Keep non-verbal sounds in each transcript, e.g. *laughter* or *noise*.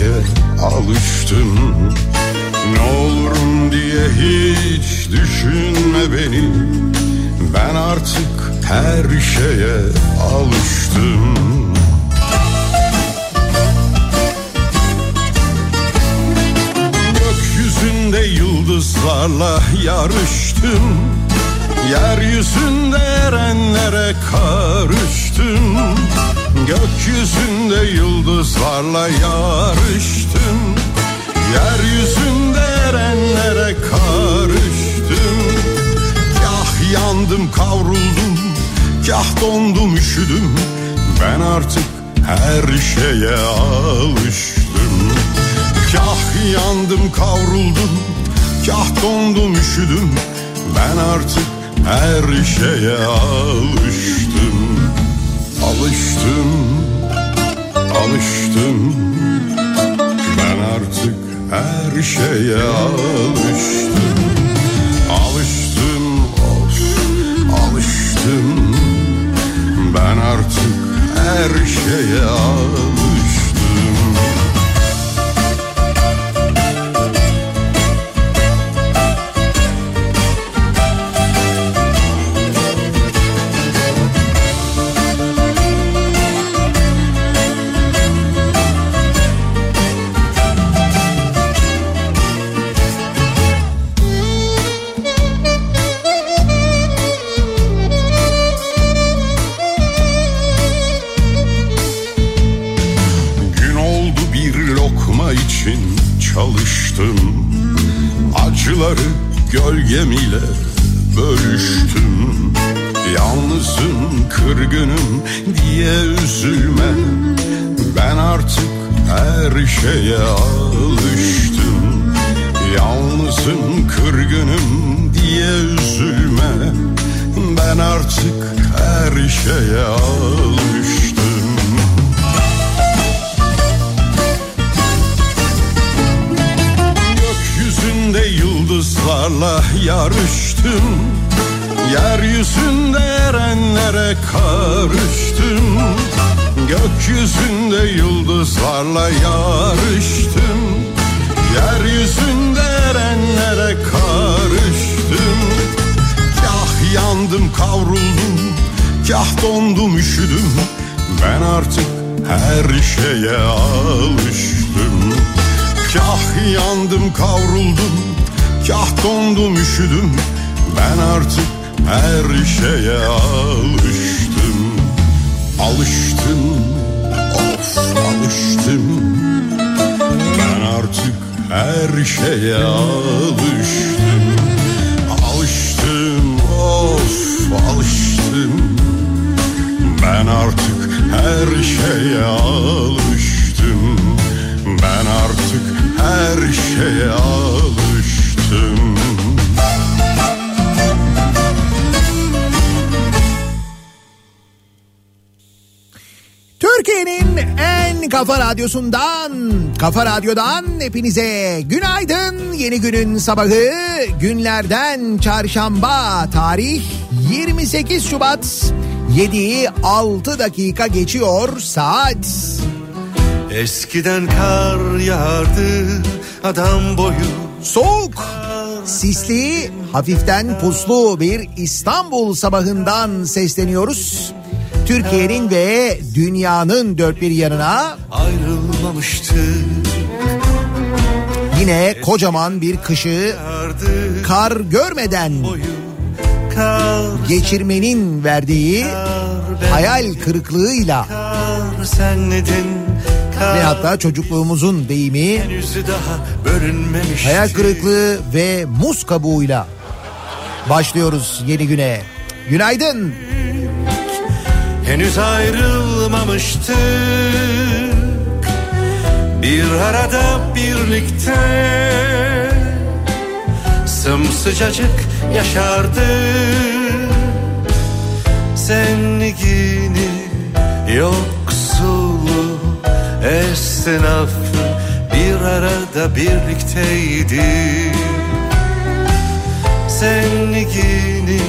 Şeye alıştım Ne olurum diye hiç düşünme beni. Ben artık her şeye alıştım. Gökyüzünde yıldızlarla yarıştım. Yeryüzünde erenlere karıştım. Gökyüzünde yıldızlarla yarıştım dondum üşüdüm. Ben artık her şeye alıştım. Kah yandım kavruldum. Kah dondum üşüdüm. Ben artık her şeye alıştım. Alıştım Alıştım. Ben artık her şeye alıştım. Alıştım her şeye alıştım Alıştım of alıştım. Ben artık her şeye alıştım. Ben artık her şeye alıştım kafa radyosundan, kafa radyodan hepinize günaydın. Yeni günün sabahı günlerden çarşamba tarih 28 Şubat 7'yi 6 dakika geçiyor saat. Eskiden kar yağardı adam boyu Soğuk, sisli, hafiften puslu bir İstanbul sabahından sesleniyoruz. Türkiye'nin ve dünyanın dört bir yanına ayrılmamıştı yine kocaman bir kışı kar görmeden geçirmenin verdiği hayal kırıklığıyla ve hatta çocukluğumuzun deyimi hayal kırıklığı ve muz kabuğuyla başlıyoruz yeni güne. Günaydın. Henüz ayrılmamıştık Bir arada birlikte Sımsıcacık yaşardık Zenligini yoksulu esnafı Bir arada birlikteydik Zenligini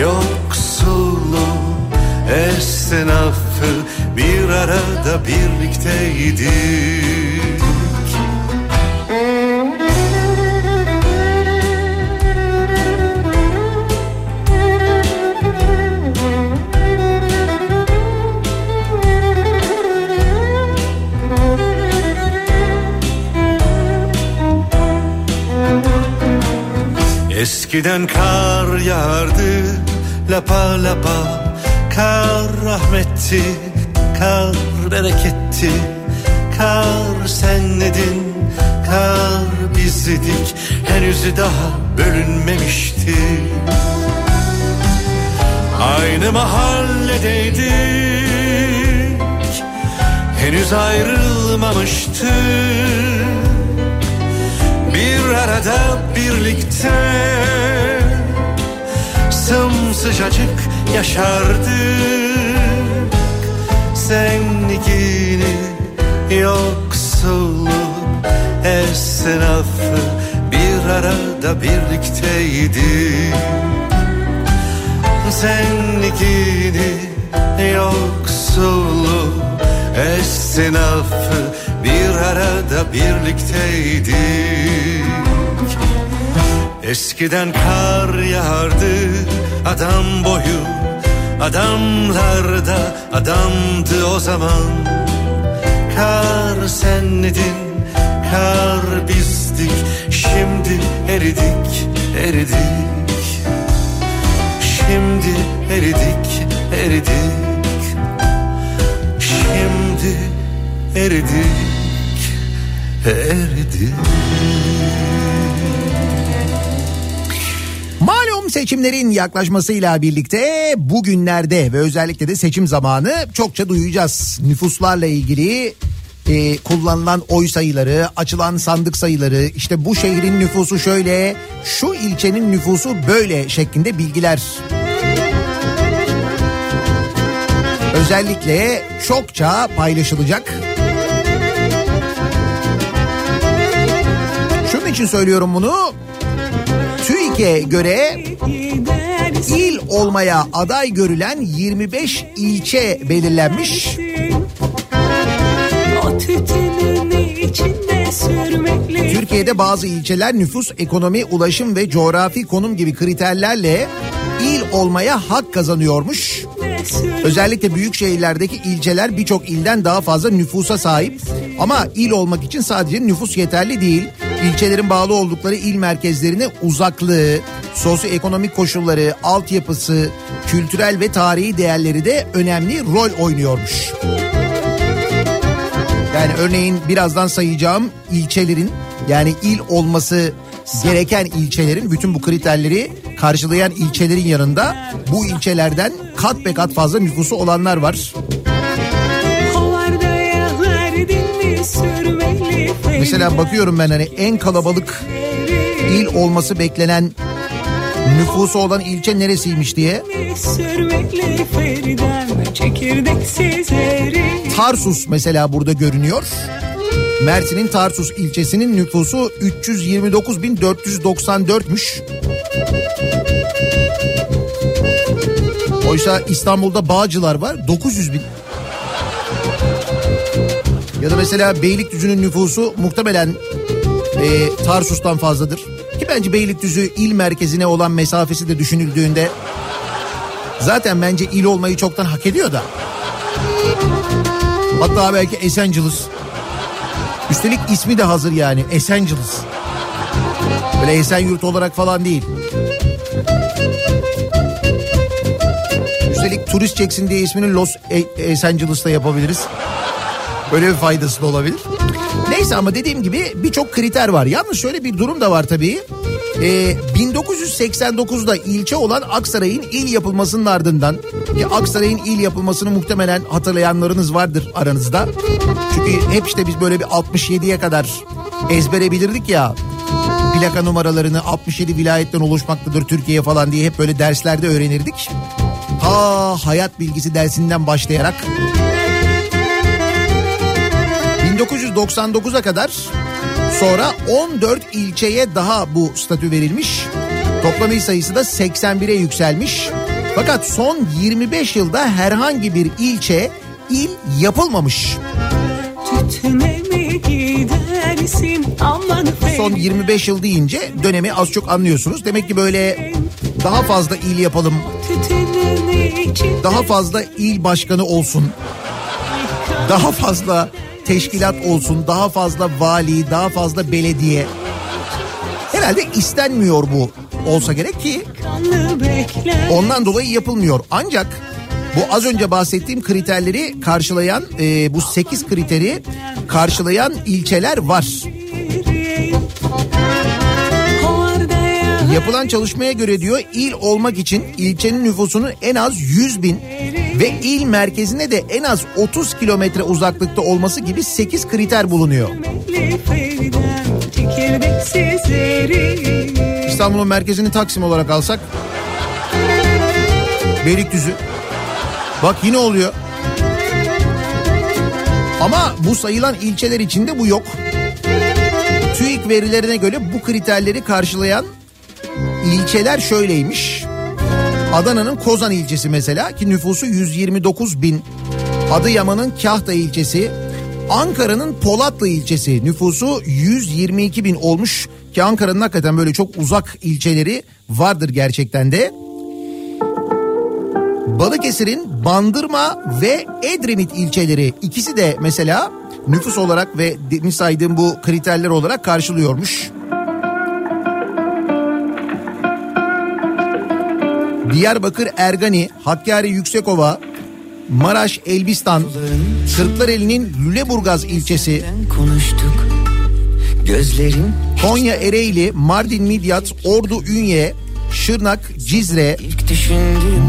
yoksulu esnafı bir arada birlikteydik. Eskiden kar yağardı lapa lapa Kar rahmetti, kar bereketti Kar senledin, kar bizdik Henüz daha bölünmemişti. Aynı mahalledeydik Henüz ayrılmamıştık bir arada birlikte Sımsıcacık yaşardık. Zenligini yoksulluk esnafı Bir arada birlikteydik Zenligini yoksulluk esnafı bir arada birlikteydik Eskiden kar yağardı adam boyu Adamlar da adamdı o zaman. Kar senledin, kar bizdik Şimdi eridik, eridik. Şimdi eridik, eridik. Şimdi eridik, eridik seçimlerin yaklaşmasıyla birlikte bugünlerde ve özellikle de seçim zamanı çokça duyacağız. Nüfuslarla ilgili e, kullanılan oy sayıları, açılan sandık sayıları, işte bu şehrin nüfusu şöyle, şu ilçenin nüfusu böyle şeklinde bilgiler. Özellikle çokça paylaşılacak. Şunun için söylüyorum bunu. TÜİK'e göre il olmaya aday görülen 25 ilçe belirlenmiş. Türkiye'de bazı ilçeler nüfus, ekonomi, ulaşım ve coğrafi konum gibi kriterlerle il olmaya hak kazanıyormuş. Özellikle büyük şehirlerdeki ilçeler birçok ilden daha fazla nüfusa sahip. Ama il olmak için sadece nüfus yeterli değil. İlçelerin bağlı oldukları il merkezlerine uzaklığı, sosyoekonomik koşulları, altyapısı, kültürel ve tarihi değerleri de önemli rol oynuyormuş. Yani örneğin birazdan sayacağım ilçelerin yani il olması gereken ilçelerin bütün bu kriterleri karşılayan ilçelerin yanında bu ilçelerden kat be kat fazla nüfusu olanlar var. Mesela bakıyorum ben hani en kalabalık il olması beklenen nüfusu olan ilçe neresiymiş diye. Tarsus mesela burada görünüyor. Mersin'in Tarsus ilçesinin nüfusu 329.494'müş. Oysa İstanbul'da Bağcılar var 900 bin. Ya da mesela Beylikdüzü'nün nüfusu muhtemelen e, Tarsus'tan fazladır. Ki bence Beylikdüzü il merkezine olan mesafesi de düşünüldüğünde zaten bence il olmayı çoktan hak ediyor da. Hatta belki Esenciles. Üstelik ismi de hazır yani Esenciles. Böyle Esenyurt olarak falan değil. Üstelik turist çeksin diye ismini Los E- Angeles'ta yapabiliriz. Böyle bir faydası da olabilir. Neyse ama dediğim gibi birçok kriter var. Yalnız şöyle bir durum da var tabii. Ee, 1989'da ilçe olan Aksaray'ın il yapılmasının ardından ki Aksaray'ın il yapılmasını muhtemelen hatırlayanlarınız vardır aranızda. Çünkü hep işte biz böyle bir 67'ye kadar ezbere bilirdik ya plaka numaralarını 67 vilayetten oluşmaktadır Türkiye falan diye hep böyle derslerde öğrenirdik. Ha hayat bilgisi dersinden başlayarak 1999'a kadar sonra 14 ilçeye daha bu statü verilmiş. Toplam il sayısı da 81'e yükselmiş. Fakat son 25 yılda herhangi bir ilçe il yapılmamış. Son 25 yıl deyince dönemi az çok anlıyorsunuz. Demek ki böyle daha fazla il yapalım, daha fazla il başkanı olsun, daha fazla teşkilat olsun, daha fazla vali, daha fazla belediye. Herhalde istenmiyor bu olsa gerek ki ondan dolayı yapılmıyor. Ancak bu az önce bahsettiğim kriterleri karşılayan, e, bu 8 kriteri karşılayan ilçeler var. *laughs* Yapılan çalışmaya göre diyor il olmak için ilçenin nüfusunun en az 100 bin ve il merkezine de en az 30 kilometre uzaklıkta olması gibi 8 kriter bulunuyor. İstanbul'un merkezini Taksim olarak alsak Beylikdüzü. Bak yine oluyor. Ama bu sayılan ilçeler içinde bu yok. TÜİK verilerine göre bu kriterleri karşılayan ilçeler şöyleymiş. Adana'nın Kozan ilçesi mesela ki nüfusu 129 bin. Adıyaman'ın Kahta ilçesi. Ankara'nın Polatlı ilçesi nüfusu 122 bin olmuş. Ki Ankara'nın hakikaten böyle çok uzak ilçeleri vardır gerçekten de. Balıkesir'in Bandırma ve Edremit ilçeleri ikisi de mesela nüfus olarak ve demin saydığım bu kriterler olarak karşılıyormuş. Diyarbakır Ergani, Hakkari Yüksekova, Maraş Elbistan, Kırklareli'nin Lüleburgaz ilçesi, konuştuk. Gözlerin Konya Ereğli, Mardin Midyat, Ordu Ünye, Şırnak, Cizre,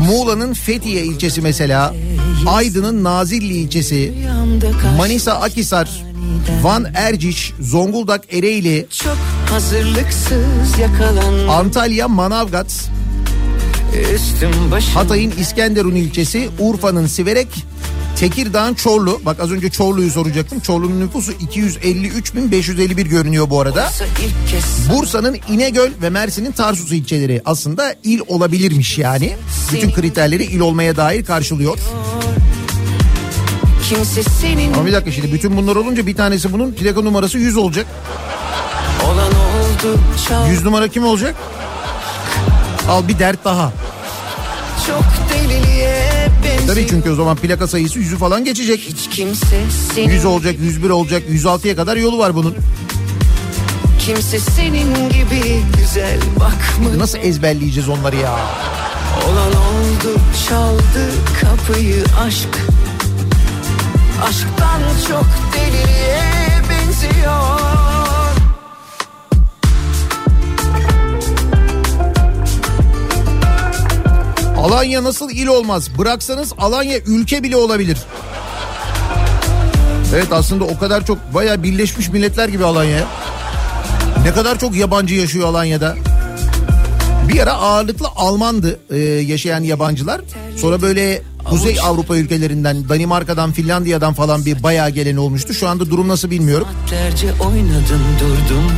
Muğla'nın Fethiye ilçesi mesela, Aydın'ın Nazilli ilçesi, Manisa Akisar, Van Erciş, Zonguldak Ereğli, Çok hazırlıksız yakalan Antalya Manavgat, Hatay'ın İskenderun ilçesi, Urfa'nın Siverek, Tekirdağ'ın Çorlu. Bak az önce Çorlu'yu soracaktım. Çorlu'nun nüfusu 253.551 görünüyor bu arada. Bursa'nın İnegöl ve Mersin'in Tarsus ilçeleri aslında il olabilirmiş yani. Bütün kriterleri il olmaya dair karşılıyor. kimse senin Ama bir dakika şimdi bütün bunlar olunca bir tanesi bunun plaka numarası 100 olacak. olan oldu Çok 100 numara kim olacak? Al bir dert daha. çok deliliğe benziyor Tabii çünkü o zaman plaka sayısı 100'ü falan geçecek. Hiç kimse senin 100 olacak, 101 olacak, 106'ya kadar yolu var bunun. Kimse senin gibi güzel bakmadı Nasıl ezberleyeceğiz onları ya? Olan oldu çaldı kapıyı aşk Aşktan çok deliliğe benziyor Alanya nasıl il olmaz? Bıraksanız Alanya ülke bile olabilir. Evet aslında o kadar çok baya Birleşmiş Milletler gibi Alanya. Ne kadar çok yabancı yaşıyor Alanya'da. Bir ara ağırlıklı Almandı e, yaşayan yabancılar. Sonra böyle Kuzey Avrupa ülkelerinden, Danimarka'dan, Finlandiya'dan falan bir bayağı gelen olmuştu. Şu anda durum nasıl bilmiyorum. Oynadım durdum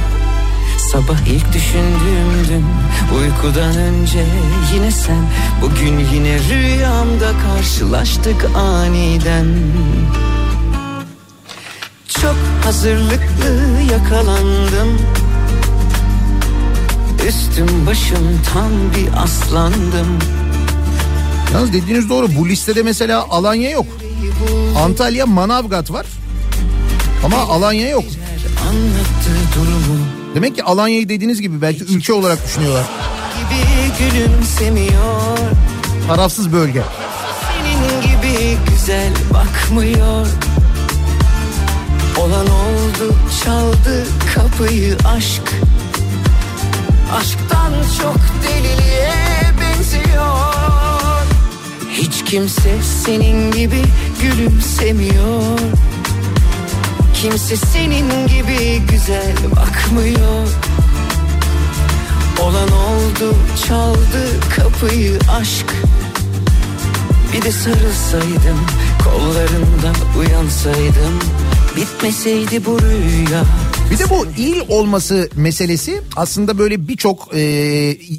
Sabah ilk düşündüğümdün Uykudan önce yine sen Bugün yine rüyamda karşılaştık aniden Çok hazırlıklı yakalandım Üstüm başım tam bir aslandım Yalnız dediğiniz doğru bu listede mesela Alanya yok. Antalya, Manavgat var. Ama Alanya yok. Anlattı durumu Demek ki Alanya'yı dediğiniz gibi belki ülke olarak düşünüyorlar. gibi gülümsemiyor. Tarafsız bölge. Senin gibi güzel bakmıyor. Olan oldu çaldı kapıyı aşk. Aşktan çok deliliğe benziyor. Hiç kimse senin gibi gülümsemiyor Kimse senin gibi güzel bakmıyor. Olan oldu çaldı kapıyı aşk. Bir de sarılsaydım kollarında uyansaydım. Bitmeseydi bu rüya Bir de bu il olması meselesi aslında böyle birçok e,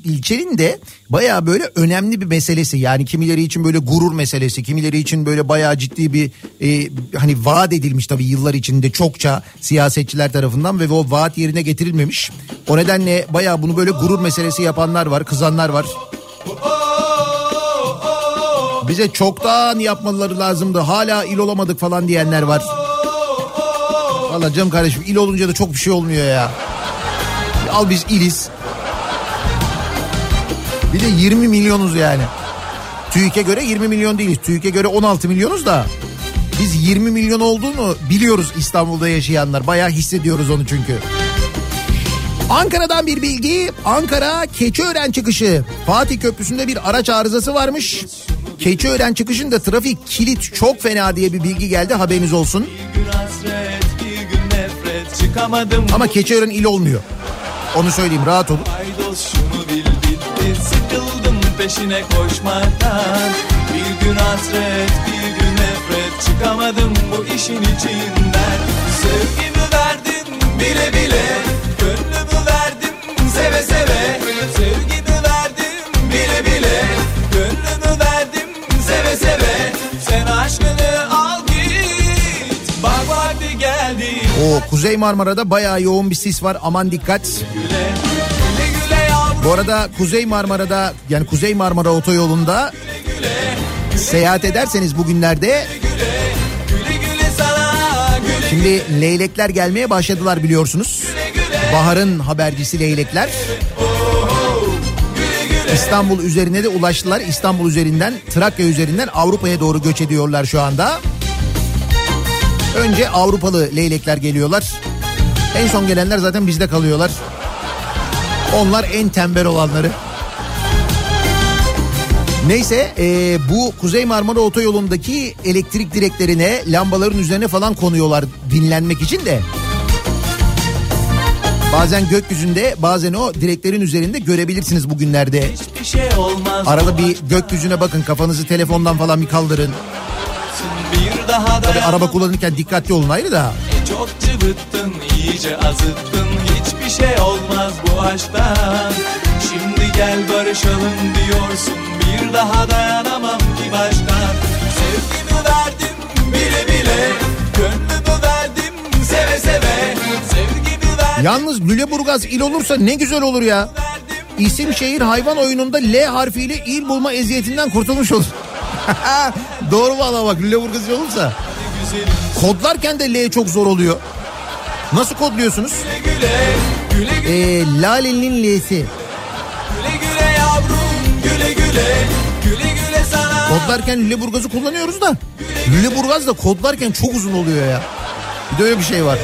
ilçenin de baya böyle önemli bir meselesi. Yani kimileri için böyle gurur meselesi, kimileri için böyle bayağı ciddi bir e, hani vaat edilmiş tabii yıllar içinde çokça siyasetçiler tarafından ve o vaat yerine getirilmemiş. O nedenle bayağı bunu böyle gurur meselesi yapanlar var, kızanlar var. Bize çoktan yapmaları lazımdı. Hala il olamadık falan diyenler var. Valla canım kardeşim il olunca da çok bir şey olmuyor ya. Al biz iliz. Bir de 20 milyonuz yani. TÜİK'e göre 20 milyon değiliz. TÜİK'e göre 16 milyonuz da. Biz 20 milyon olduğunu biliyoruz İstanbul'da yaşayanlar. Bayağı hissediyoruz onu çünkü. Ankara'dan bir bilgi. Ankara Keçiören çıkışı. Fatih Köprüsü'nde bir araç arızası varmış. Keçiören çıkışında trafik kilit çok fena diye bir bilgi geldi haberiniz olsun. Çıkamadım. Ama Keçiören il olmuyor. Onu söyleyeyim rahat olun. Aydos şunu bil bitti. Sıkıldım peşine koşmaktan. Bir gün hasret bir gün nefret. Çıkamadım bu işin içinden. Sevgimi verdim bile bile. Gönlümü verdim seve seve. Sevgimi Kuzey Marmara'da bayağı yoğun bir sis var aman dikkat. Bu arada Kuzey Marmara'da yani Kuzey Marmara otoyolunda seyahat ederseniz bugünlerde şimdi leylekler gelmeye başladılar biliyorsunuz. Baharın habercisi leylekler. İstanbul üzerine de ulaştılar. İstanbul üzerinden Trakya üzerinden Avrupa'ya doğru göç ediyorlar şu anda. Önce Avrupalı leylekler geliyorlar. En son gelenler zaten bizde kalıyorlar. Onlar en tembel olanları. Neyse e, bu Kuzey Marmara Otoyolu'ndaki elektrik direklerine lambaların üzerine falan konuyorlar dinlenmek için de. Bazen gökyüzünde bazen o direklerin üzerinde görebilirsiniz bugünlerde. şey Arada bir gökyüzüne bakın kafanızı telefondan falan bir kaldırın. Bir daha Tabii araba kullanırken dikkatli olun ayrı da. çok cıvıttın iyice azıttın. Hiçbir şey olmaz bu aşktan. Şimdi gel barışalım diyorsun. Bir daha dayanamam ki baştan. Sevgimi verdim bile bile. Gönlümü verdim seve seve. Sevgimi verdim. Yalnız Lüleburgaz il olursa ne güzel olur ya. İsim şehir hayvan oyununda L harfiyle il bulma eziyetinden kurtulmuş olur. *laughs* Doğru valla bak Lüleburgaz olursa. Kodlarken de L çok zor oluyor. Nasıl kodluyorsunuz? güle güle güle Ee, Lale'nin L'si. güle güle yavrum güle güle güle güle sana Kodlarken Lüleburgaz'ı kullanıyoruz da. Lüleburgaz da kodlarken çok uzun oluyor ya. Bir de öyle bir şey var.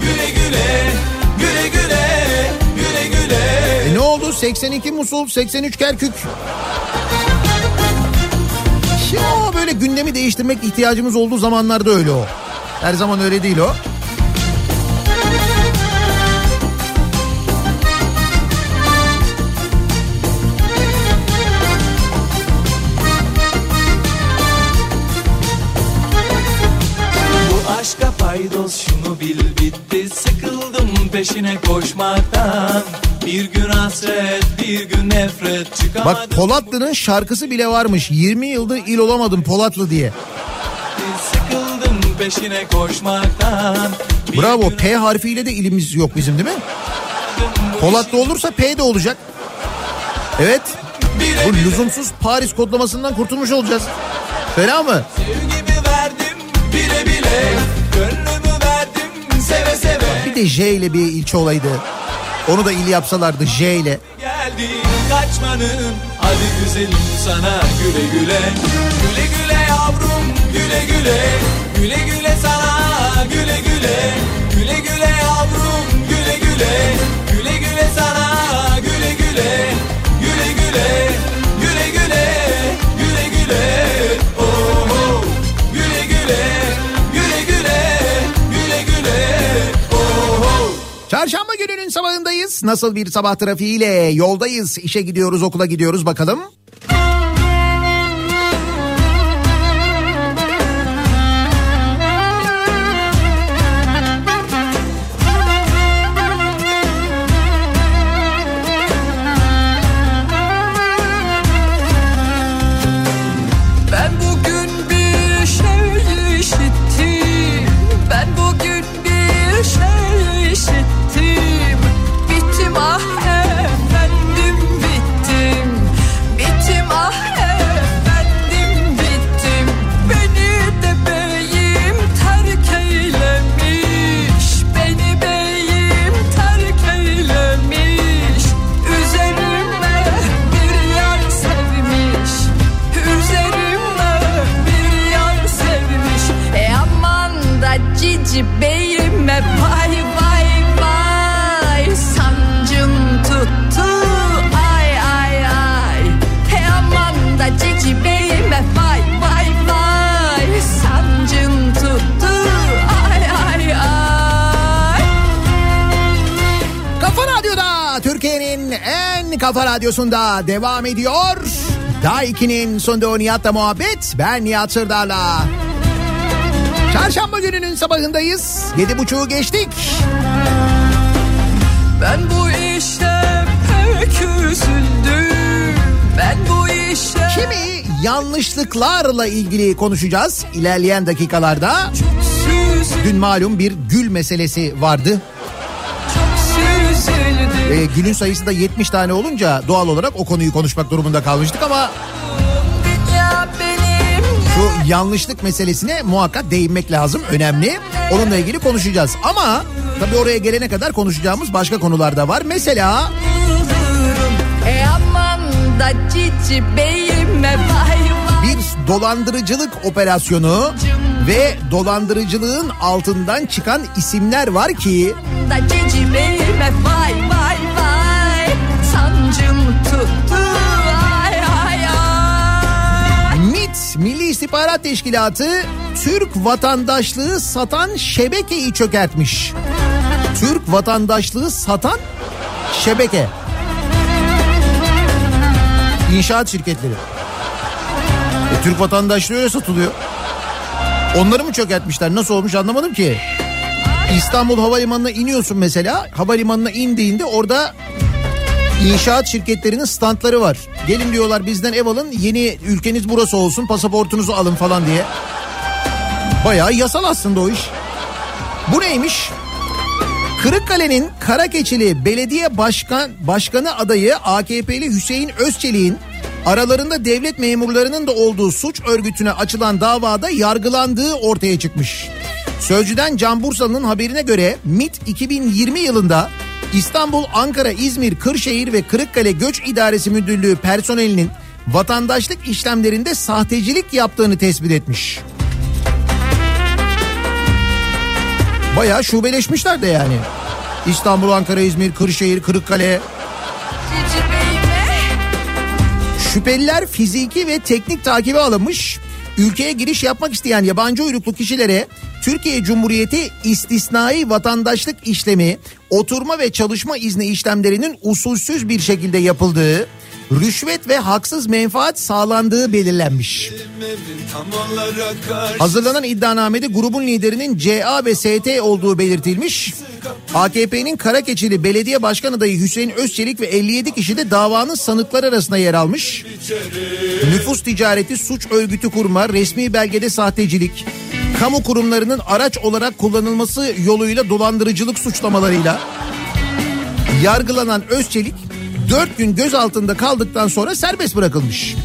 güle güle güle güle güle güle E ne oldu? 82 Musul, 83 Kerkük. Şimdi o böyle gündemi değiştirmek ihtiyacımız olduğu zamanlarda öyle o. Her zaman öyle değil o. paydos şunu bil bitti Sıkıldım peşine koşmaktan bir gün hasret bir gün nefret Çıkamadım Bak Polatlı'nın şarkısı bile varmış. 20 yıldır il olamadım Polatlı diye. Sıkıldım peşine koşmaktan Bir Bravo gün P harfiyle de ilimiz yok bizim değil mi? Polatlı olursa P de olacak. Evet. Bu lüzumsuz Paris kodlamasından kurtulmuş olacağız. Fena mı? Sevgimi verdim bile bile Gönlümü verdim seve seve Bir de J ile bir ilçe olaydı. Onu da il yapsalardı J ile. Geldi kaçmanın Hadi güzelim sana güle güle Güle güle yavrum Nasıl bir sabah trafiğiyle yoldayız. İşe gidiyoruz, okula gidiyoruz bakalım. Radyosunda devam ediyor. Daiki'nin sunduğu Nihat'la muhabbet. Ben Nihat Sırdar'la. Çarşamba gününün sabahındayız. Yedi buçuğu geçtik. Ben bu işte pek üzüldüm. Ben bu işte Kimi yanlışlıklarla ilgili konuşacağız ilerleyen dakikalarda. Dün malum bir gül meselesi vardı. Ee, gülün sayısı da 70 tane olunca doğal olarak o konuyu konuşmak durumunda kalmıştık ama şu yanlışlık meselesine muhakkak değinmek lazım. Önemli. Onunla ilgili konuşacağız. Ama tabii oraya gelene kadar konuşacağımız başka konular da var. Mesela. E bir dolandırıcılık operasyonu ve dolandırıcılığın altından çıkan isimler var ki İstihbarat Teşkilatı Türk vatandaşlığı satan şebekeyi çökertmiş. Türk vatandaşlığı satan şebeke. İnşaat şirketleri. E, Türk vatandaşlığı öyle satılıyor. Onları mı çökertmişler? Nasıl olmuş anlamadım ki. İstanbul Havalimanı'na iniyorsun mesela. Havalimanına indiğinde orada İnşaat şirketlerinin standları var. Gelin diyorlar bizden ev alın yeni ülkeniz burası olsun pasaportunuzu alın falan diye. Bayağı yasal aslında o iş. Bu neymiş? Kırıkkale'nin Karakeçili Belediye Başkan Başkanı adayı AKP'li Hüseyin Özçelik'in aralarında devlet memurlarının da olduğu suç örgütüne açılan davada yargılandığı ortaya çıkmış. Sözcüden Can Bursalı'nın haberine göre MIT 2020 yılında İstanbul, Ankara, İzmir, Kırşehir ve Kırıkkale Göç İdaresi Müdürlüğü personelinin vatandaşlık işlemlerinde sahtecilik yaptığını tespit etmiş. Bayağı şubeleşmişler de yani. İstanbul, Ankara, İzmir, Kırşehir, Kırıkkale. Şüpheliler fiziki ve teknik takibe alınmış. Ülkeye giriş yapmak isteyen yabancı uyruklu kişilere Türkiye Cumhuriyeti istisnai vatandaşlık işlemi, oturma ve çalışma izni işlemlerinin usulsüz bir şekilde yapıldığı, rüşvet ve haksız menfaat sağlandığı belirlenmiş. Hazırlanan iddianamede grubun liderinin CA ve ST olduğu belirtilmiş. AKP'nin Karakeçili Belediye Başkan adayı Hüseyin Özçelik ve 57 kişi de davanın sanıkları arasında yer almış. Nüfus ticareti, suç örgütü kurma, resmi belgede sahtecilik, kamu kurumlarının araç olarak kullanılması yoluyla dolandırıcılık suçlamalarıyla yargılanan Özçelik 4 gün gözaltında kaldıktan sonra serbest bırakılmış.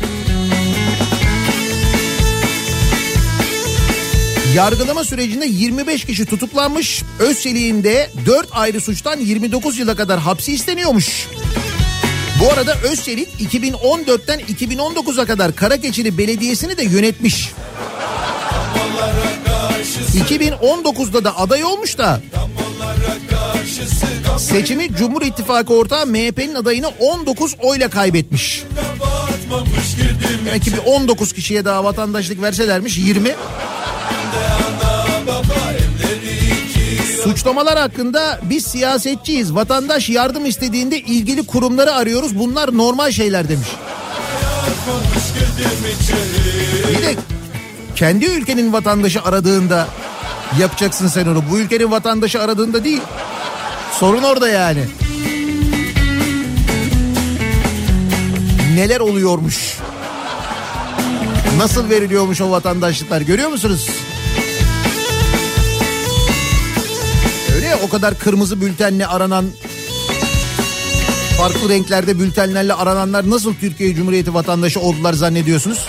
Yargılama sürecinde 25 kişi tutuklanmış. Özçelik'in de 4 ayrı suçtan 29 yıla kadar hapsi isteniyormuş. Bu arada Özçelik 2014'ten 2019'a kadar Karakeçili Belediyesi'ni de yönetmiş. 2019'da da aday olmuş da seçimi Cumhur İttifakı ortağı MHP'nin adayını 19 oyla kaybetmiş. Demek ki bir 19 kişiye daha vatandaşlık verselermiş 20. Suçlamalar hakkında biz siyasetçiyiz. Vatandaş yardım istediğinde ilgili kurumları arıyoruz. Bunlar normal şeyler demiş. Bir de kendi ülkenin vatandaşı aradığında yapacaksın sen onu. Bu ülkenin vatandaşı aradığında değil. Sorun orada yani. Neler oluyormuş? Nasıl veriliyormuş o vatandaşlıklar görüyor musunuz? Öyle ya o kadar kırmızı bültenle aranan farklı renklerde bültenlerle arananlar nasıl Türkiye Cumhuriyeti vatandaşı oldular zannediyorsunuz?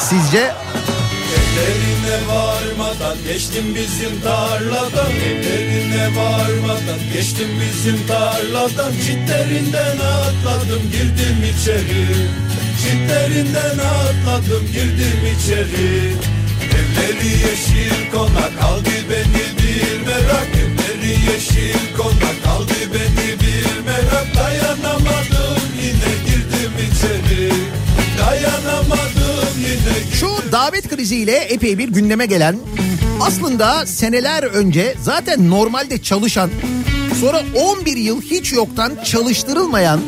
Sizce? Evlerine varmadan geçtim bizim tarladan. Evlerine varmadan geçtim bizim tarladan. Çitlerinden atladım girdim içeri. Çitlerinden atladım girdim içeri. Evleri yeşil konak kaldı beni bir merak. Evleri yeşil konak kaldı beni bir merak. Dayanamadım yine girdim içeri Şu davet kriziyle epey bir gündeme gelen aslında seneler önce zaten normalde çalışan sonra 11 yıl hiç yoktan çalıştırılmayan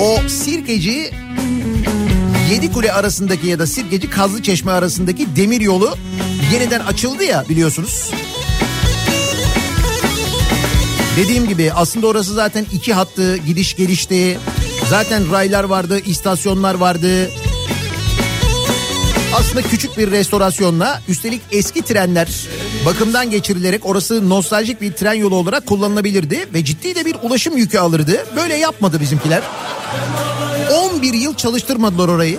o sirkeci Yedikule arasındaki ya da Sirkeci Kazlıçeşme arasındaki demir yolu yeniden açıldı ya biliyorsunuz. Dediğim gibi aslında orası zaten iki hattı gidiş gelişti. Zaten raylar vardı, istasyonlar vardı. Aslında küçük bir restorasyonla üstelik eski trenler bakımdan geçirilerek orası nostaljik bir tren yolu olarak kullanılabilirdi ve ciddi de bir ulaşım yükü alırdı. Böyle yapmadı bizimkiler. 11 yıl çalıştırmadılar orayı.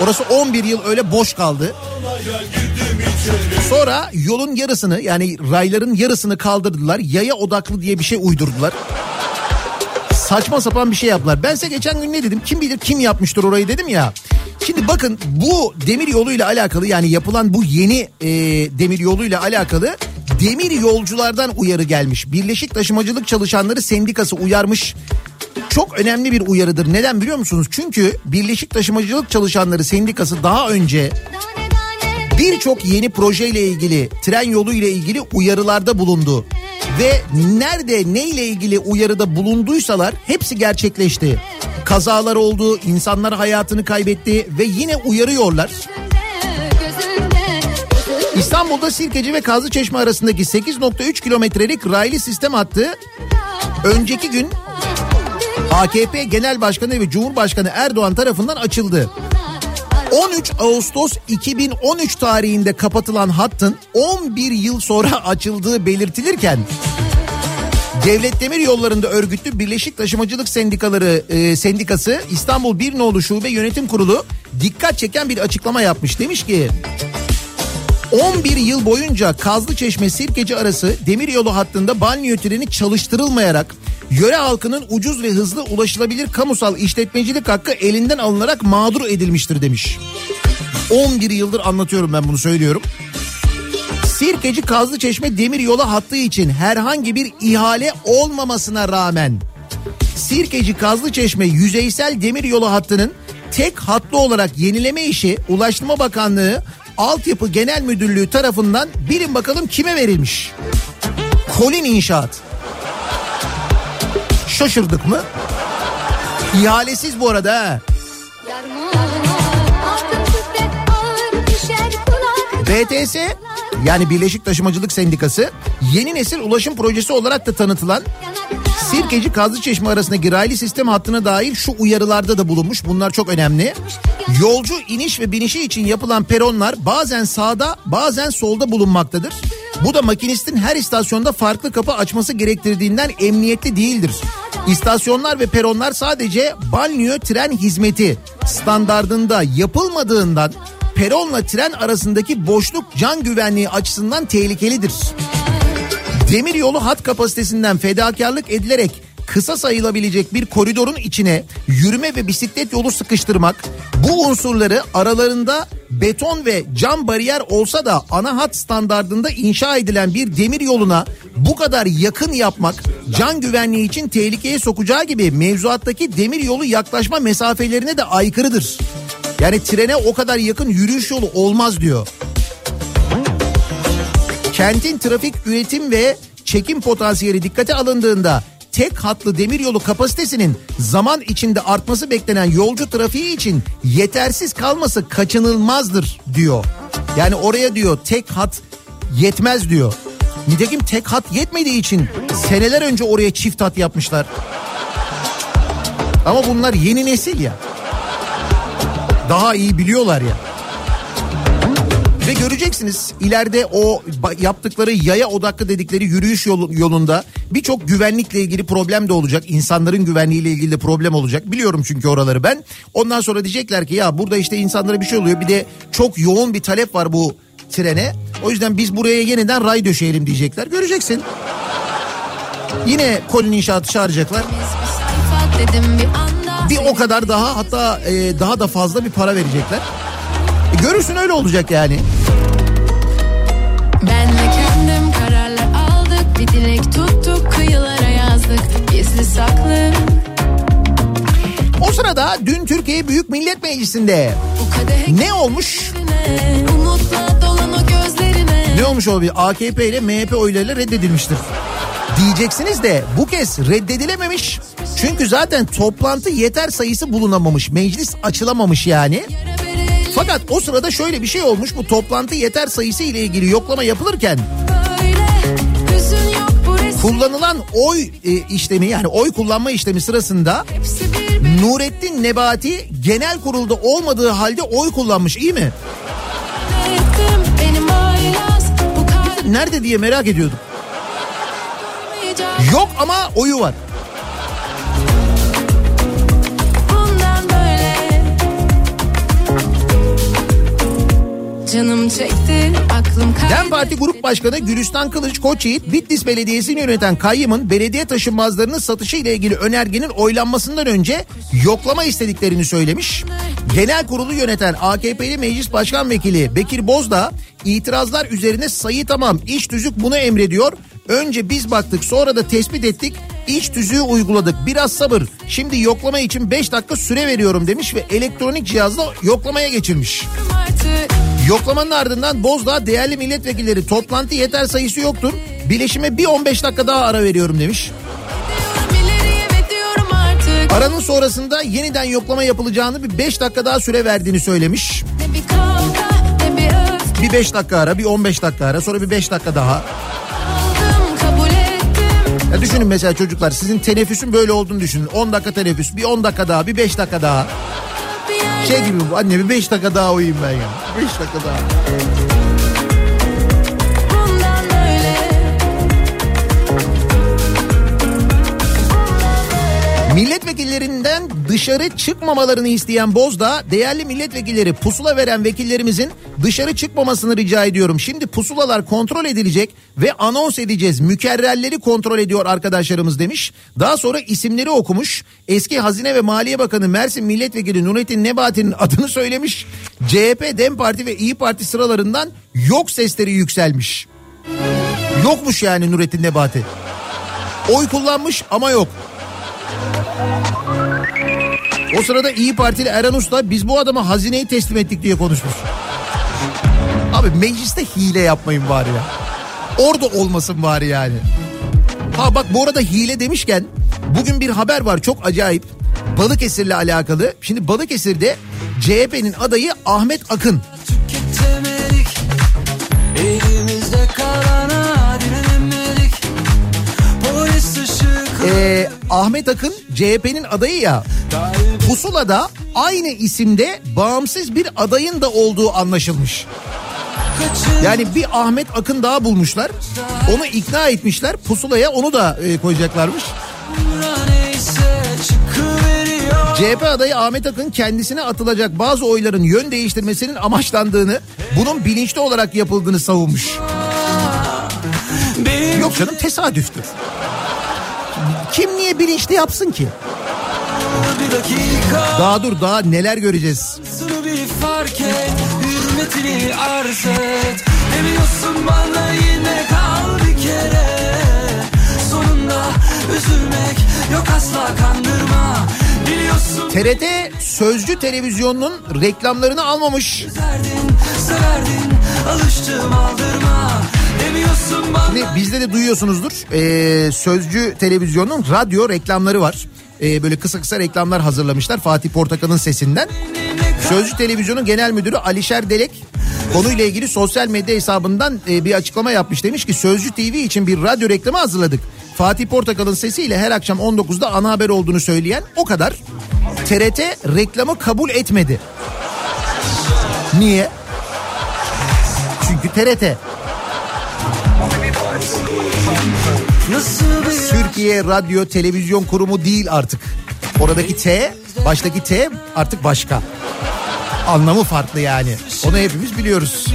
Orası 11 yıl öyle boş kaldı. Sonra yolun yarısını yani rayların yarısını kaldırdılar. Yaya odaklı diye bir şey uydurdular. Saçma sapan bir şey yaptılar. Ben size geçen gün ne dedim? Kim bilir kim yapmıştır orayı dedim ya. Şimdi bakın bu demir yoluyla alakalı yani yapılan bu yeni e, demir yoluyla alakalı demir yolculardan uyarı gelmiş. Birleşik Taşımacılık Çalışanları Sendikası uyarmış. Çok önemli bir uyarıdır. Neden biliyor musunuz? Çünkü Birleşik Taşımacılık Çalışanları Sendikası daha önce birçok yeni projeyle ilgili, tren yolu ile ilgili uyarılarda bulundu. Ve nerede neyle ilgili uyarıda bulunduysalar hepsi gerçekleşti. Kazalar oldu, insanlar hayatını kaybetti ve yine uyarıyorlar. İstanbul'da Sirkeci ve Kazlıçeşme arasındaki 8.3 kilometrelik raylı sistem hattı önceki gün AKP Genel Başkanı ve Cumhurbaşkanı Erdoğan tarafından açıldı. 13 Ağustos 2013 tarihinde kapatılan hattın 11 yıl sonra *laughs* açıldığı belirtilirken Devlet Demir Yolları'nda örgütlü Birleşik Taşımacılık Sendikaları e, Sendikası İstanbul Bir Nolu Şube Yönetim Kurulu dikkat çeken bir açıklama yapmış. Demiş ki 11 yıl boyunca Kazlıçeşme Sirkeci arası demiryolu hattında banliyö treni çalıştırılmayarak yöre halkının ucuz ve hızlı ulaşılabilir kamusal işletmecilik hakkı elinden alınarak mağdur edilmiştir demiş. 11 yıldır anlatıyorum ben bunu söylüyorum. Sirkeci Kazlıçeşme demiryolu hattı için herhangi bir ihale olmamasına rağmen Sirkeci Kazlıçeşme yüzeysel demiryolu hattının tek hatlı olarak yenileme işi Ulaştırma Bakanlığı Altyapı Genel Müdürlüğü tarafından bilin bakalım kime verilmiş? Kolin İnşaat şaşırdık mı? İhalesiz bu arada ha. BTS yani Birleşik Taşımacılık Sendikası yeni nesil ulaşım projesi olarak da tanıtılan Sirkeci Kazlıçeşme arasındaki raylı sistem hattına dair şu uyarılarda da bulunmuş. Bunlar çok önemli. Yolcu iniş ve binişi için yapılan peronlar bazen sağda bazen solda bulunmaktadır. Bu da makinistin her istasyonda farklı kapı açması gerektirdiğinden emniyetli değildir. İstasyonlar ve peronlar sadece banliyö tren hizmeti standardında yapılmadığından peronla tren arasındaki boşluk can güvenliği açısından tehlikelidir. Demir yolu hat kapasitesinden fedakarlık edilerek kısa sayılabilecek bir koridorun içine yürüme ve bisiklet yolu sıkıştırmak bu unsurları aralarında beton ve cam bariyer olsa da ana hat standardında inşa edilen bir demir yoluna bu kadar yakın yapmak can güvenliği için tehlikeye sokacağı gibi mevzuattaki demir yolu yaklaşma mesafelerine de aykırıdır. Yani trene o kadar yakın yürüyüş yolu olmaz diyor. Kentin trafik üretim ve çekim potansiyeli dikkate alındığında tek hatlı demiryolu kapasitesinin zaman içinde artması beklenen yolcu trafiği için yetersiz kalması kaçınılmazdır diyor. Yani oraya diyor tek hat yetmez diyor. Nitekim tek hat yetmediği için seneler önce oraya çift hat yapmışlar. Ama bunlar yeni nesil ya. Daha iyi biliyorlar ya. Ve göreceksiniz ileride o yaptıkları yaya odaklı dedikleri yürüyüş yolu, yolunda birçok güvenlikle ilgili problem de olacak. İnsanların güvenliğiyle ilgili de problem olacak. Biliyorum çünkü oraları ben. Ondan sonra diyecekler ki ya burada işte insanlara bir şey oluyor. Bir de çok yoğun bir talep var bu trene. O yüzden biz buraya yeniden ray döşeyelim diyecekler. Göreceksin. Yine kolin inşaatı çağıracaklar. Bir o kadar daha hatta e, daha da fazla bir para verecekler. E, görürsün öyle olacak yani. Ben ve kendim kararlar aldık Bir dilek tuttuk kıyılara yazdık Gizli saklı O sırada dün Türkiye Büyük Millet Meclisi'nde ne olmuş? Ne olmuş o bir AKP ile MHP oylarıyla reddedilmiştir. Diyeceksiniz de bu kez reddedilememiş. Çünkü zaten toplantı yeter sayısı bulunamamış. Meclis açılamamış yani. Fakat o sırada şöyle bir şey olmuş. Bu toplantı yeter sayısı ile ilgili yoklama yapılırken kullanılan oy e, işlemi yani oy kullanma işlemi sırasında Nurettin Nebati genel kurulda olmadığı halde oy kullanmış iyi mi? Nerede diye merak ediyordum. Yok ama oyu var. Canım çekti aklım kaydı DEM Parti Grup Başkanı Gülistan Kılıç Koçyiğit, Bitlis Belediyesi'ni yöneten kayyımın belediye taşınmazlarının satışı ile ilgili önergenin oylanmasından önce yoklama istediklerini söylemiş. Genel kurulu yöneten AKP'li Meclis Başkan Vekili Bekir Bozdağ itirazlar üzerine sayı tamam iş tüzük bunu emrediyor. Önce biz baktık sonra da tespit ettik. İç tüzüğü uyguladık. Biraz sabır. Şimdi yoklama için 5 dakika süre veriyorum demiş ve elektronik cihazla yoklamaya geçirmiş. artık Yoklamanın ardından Bozdağ değerli milletvekilleri toplantı yeter sayısı yoktur. Bileşime bir 15 dakika daha ara veriyorum demiş. Aranın sonrasında yeniden yoklama yapılacağını bir 5 dakika daha süre verdiğini söylemiş. Bir kavga ne bir öfke Bir 5 dakika ara bir 15 dakika ara sonra bir 5 dakika daha. Ya düşünün mesela çocuklar sizin teneffüsün böyle olduğunu düşünün. 10 dakika teneffüs bir 10 dakika daha bir 5 dakika daha. Şey gibi bu anne bir 5 dakika daha uyuyayım ben ya. 5 dakika daha. Milletvekillerinden dışarı çıkmamalarını isteyen Bozdağ, değerli milletvekilleri pusula veren vekillerimizin dışarı çıkmamasını rica ediyorum. Şimdi pusulalar kontrol edilecek ve anons edeceğiz. Mükerrerleri kontrol ediyor arkadaşlarımız demiş. Daha sonra isimleri okumuş. Eski Hazine ve Maliye Bakanı Mersin Milletvekili Nurettin Nebati'nin adını söylemiş. CHP, DEM Parti ve İyi Parti sıralarından yok sesleri yükselmiş. Yokmuş yani Nurettin Nebati. Oy kullanmış ama yok. O sırada İyi Partili Eren Usta biz bu adama hazineyi teslim ettik diye konuşmuş. Abi mecliste hile yapmayın bari ya. Orada olmasın bari yani. Ha bak bu arada hile demişken bugün bir haber var çok acayip. Balıkesir'le alakalı. Şimdi Balıkesir'de CHP'nin adayı Ahmet Akın. Ee, Ahmet Akın CHP'nin adayı ya. Pusula'da aynı isimde bağımsız bir adayın da olduğu anlaşılmış. Yani bir Ahmet Akın daha bulmuşlar. Onu ikna etmişler. Pusula'ya onu da e, koyacaklarmış. CHP adayı Ahmet Akın kendisine atılacak bazı oyların yön değiştirmesinin amaçlandığını, bunun bilinçli olarak yapıldığını savunmuş. Yok canım tesadüftür. Kim niye bilinçli yapsın ki? Daha dur daha neler göreceğiz. Şunu bir fark et Hürmetini arz et Demiyorsun bana yine kal bir kere Sonunda üzülmek yok asla kandırma Biliyorsun TRT Sözcü Televizyonu'nun reklamlarını almamış. severdin severdin Alıştım aldırma Şimdi bizde de duyuyorsunuzdur. Ee, Sözcü Televizyonu'nun radyo reklamları var. Ee, böyle kısa kısa reklamlar hazırlamışlar Fatih Portakal'ın sesinden. Sözcü Televizyonu Genel Müdürü Alişer Delek konuyla ilgili sosyal medya hesabından e, bir açıklama yapmış. Demiş ki Sözcü TV için bir radyo reklamı hazırladık. Fatih Portakal'ın sesiyle her akşam 19'da ana haber olduğunu söyleyen o kadar. TRT reklamı kabul etmedi. Niye? Çünkü TRT. Türkiye Radyo Televizyon Kurumu değil artık. Oradaki T, baştaki T artık başka. Anlamı farklı yani. Onu hepimiz biliyoruz.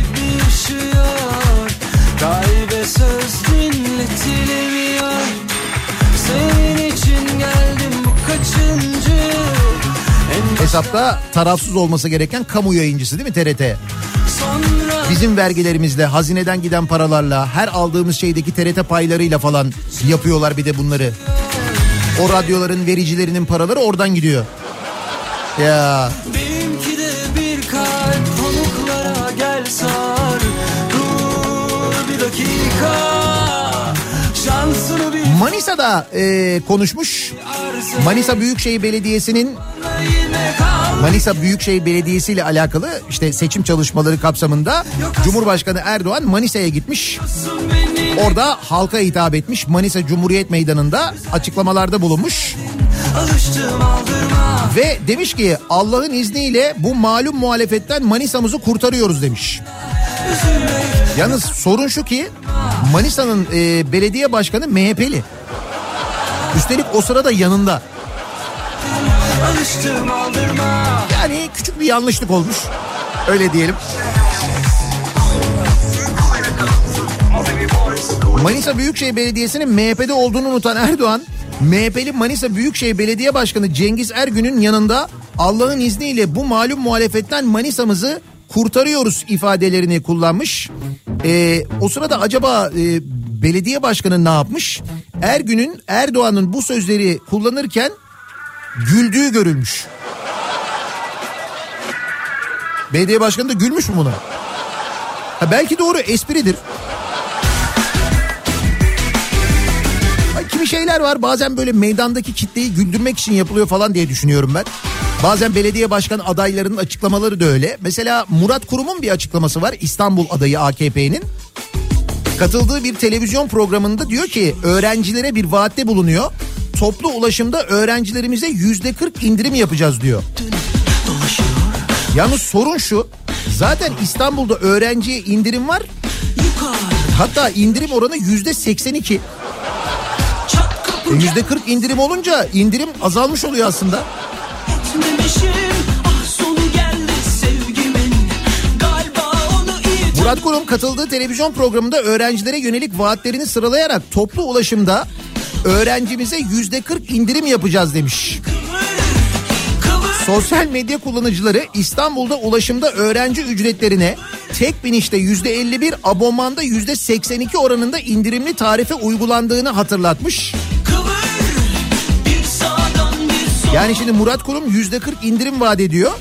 Kalbe söz dinletilemiyor Senin için geldim bu kaçıncı Hesapta tarafsız olması gereken kamu yayıncısı değil mi TRT? Bizim vergilerimizle, hazineden giden paralarla, her aldığımız şeydeki TRT paylarıyla falan yapıyorlar bir de bunları. O radyoların vericilerinin paraları oradan gidiyor. Ya Benimki de bir kalp pamuklara gel sar Dur bir dakika Manisa'da e, konuşmuş. Manisa Büyükşehir Belediyesi'nin Manisa Büyükşehir Belediyesi ile alakalı işte seçim çalışmaları kapsamında Cumhurbaşkanı Erdoğan Manisa'ya gitmiş. Orada halka hitap etmiş. Manisa Cumhuriyet Meydanı'nda açıklamalarda bulunmuş. Ve demiş ki Allah'ın izniyle bu malum muhalefetten Manisa'mızı kurtarıyoruz demiş. Yalnız sorun şu ki Manisa'nın e, belediye başkanı MHP'li. Üstelik o sırada yanında. Alıştım aldırma Yani küçük bir yanlışlık olmuş. Öyle diyelim. Manisa Büyükşehir Belediyesi'nin MHP'de olduğunu unutan Erdoğan, MHP'li Manisa Büyükşehir Belediye Başkanı Cengiz Ergün'ün yanında Allah'ın izniyle bu malum muhalefetten Manisa'mızı kurtarıyoruz ifadelerini kullanmış. Ee, o sırada acaba e, belediye başkanı ne yapmış? Ergün'ün Erdoğan'ın bu sözleri kullanırken güldüğü görülmüş. Belediye başkanı da gülmüş mü buna? Ha belki doğru espridir. Ay, Kimi şeyler var bazen böyle meydandaki kitleyi güldürmek için yapılıyor falan diye düşünüyorum ben. Bazen belediye başkan adaylarının açıklamaları da öyle. Mesela Murat Kurum'un bir açıklaması var İstanbul adayı AKP'nin. Katıldığı bir televizyon programında diyor ki öğrencilere bir vaatte bulunuyor. Toplu ulaşımda öğrencilerimize yüzde 40 indirim yapacağız diyor. Yalnız sorun şu. Zaten İstanbul'da öğrenciye indirim var. Hatta indirim oranı yüzde 82. E, Yüzde 40 indirim olunca indirim azalmış oluyor aslında. Murat Kurum katıldığı televizyon programında öğrencilere yönelik vaatlerini sıralayarak toplu ulaşımda öğrencimize yüzde 40 indirim yapacağız demiş. Sosyal medya kullanıcıları İstanbul'da ulaşımda öğrenci ücretlerine tek binişte yüzde 51 abonmanda yüzde 82 oranında indirimli tarife uygulandığını hatırlatmış. Yani şimdi Murat Kurum yüzde 40 indirim vaat ediyor.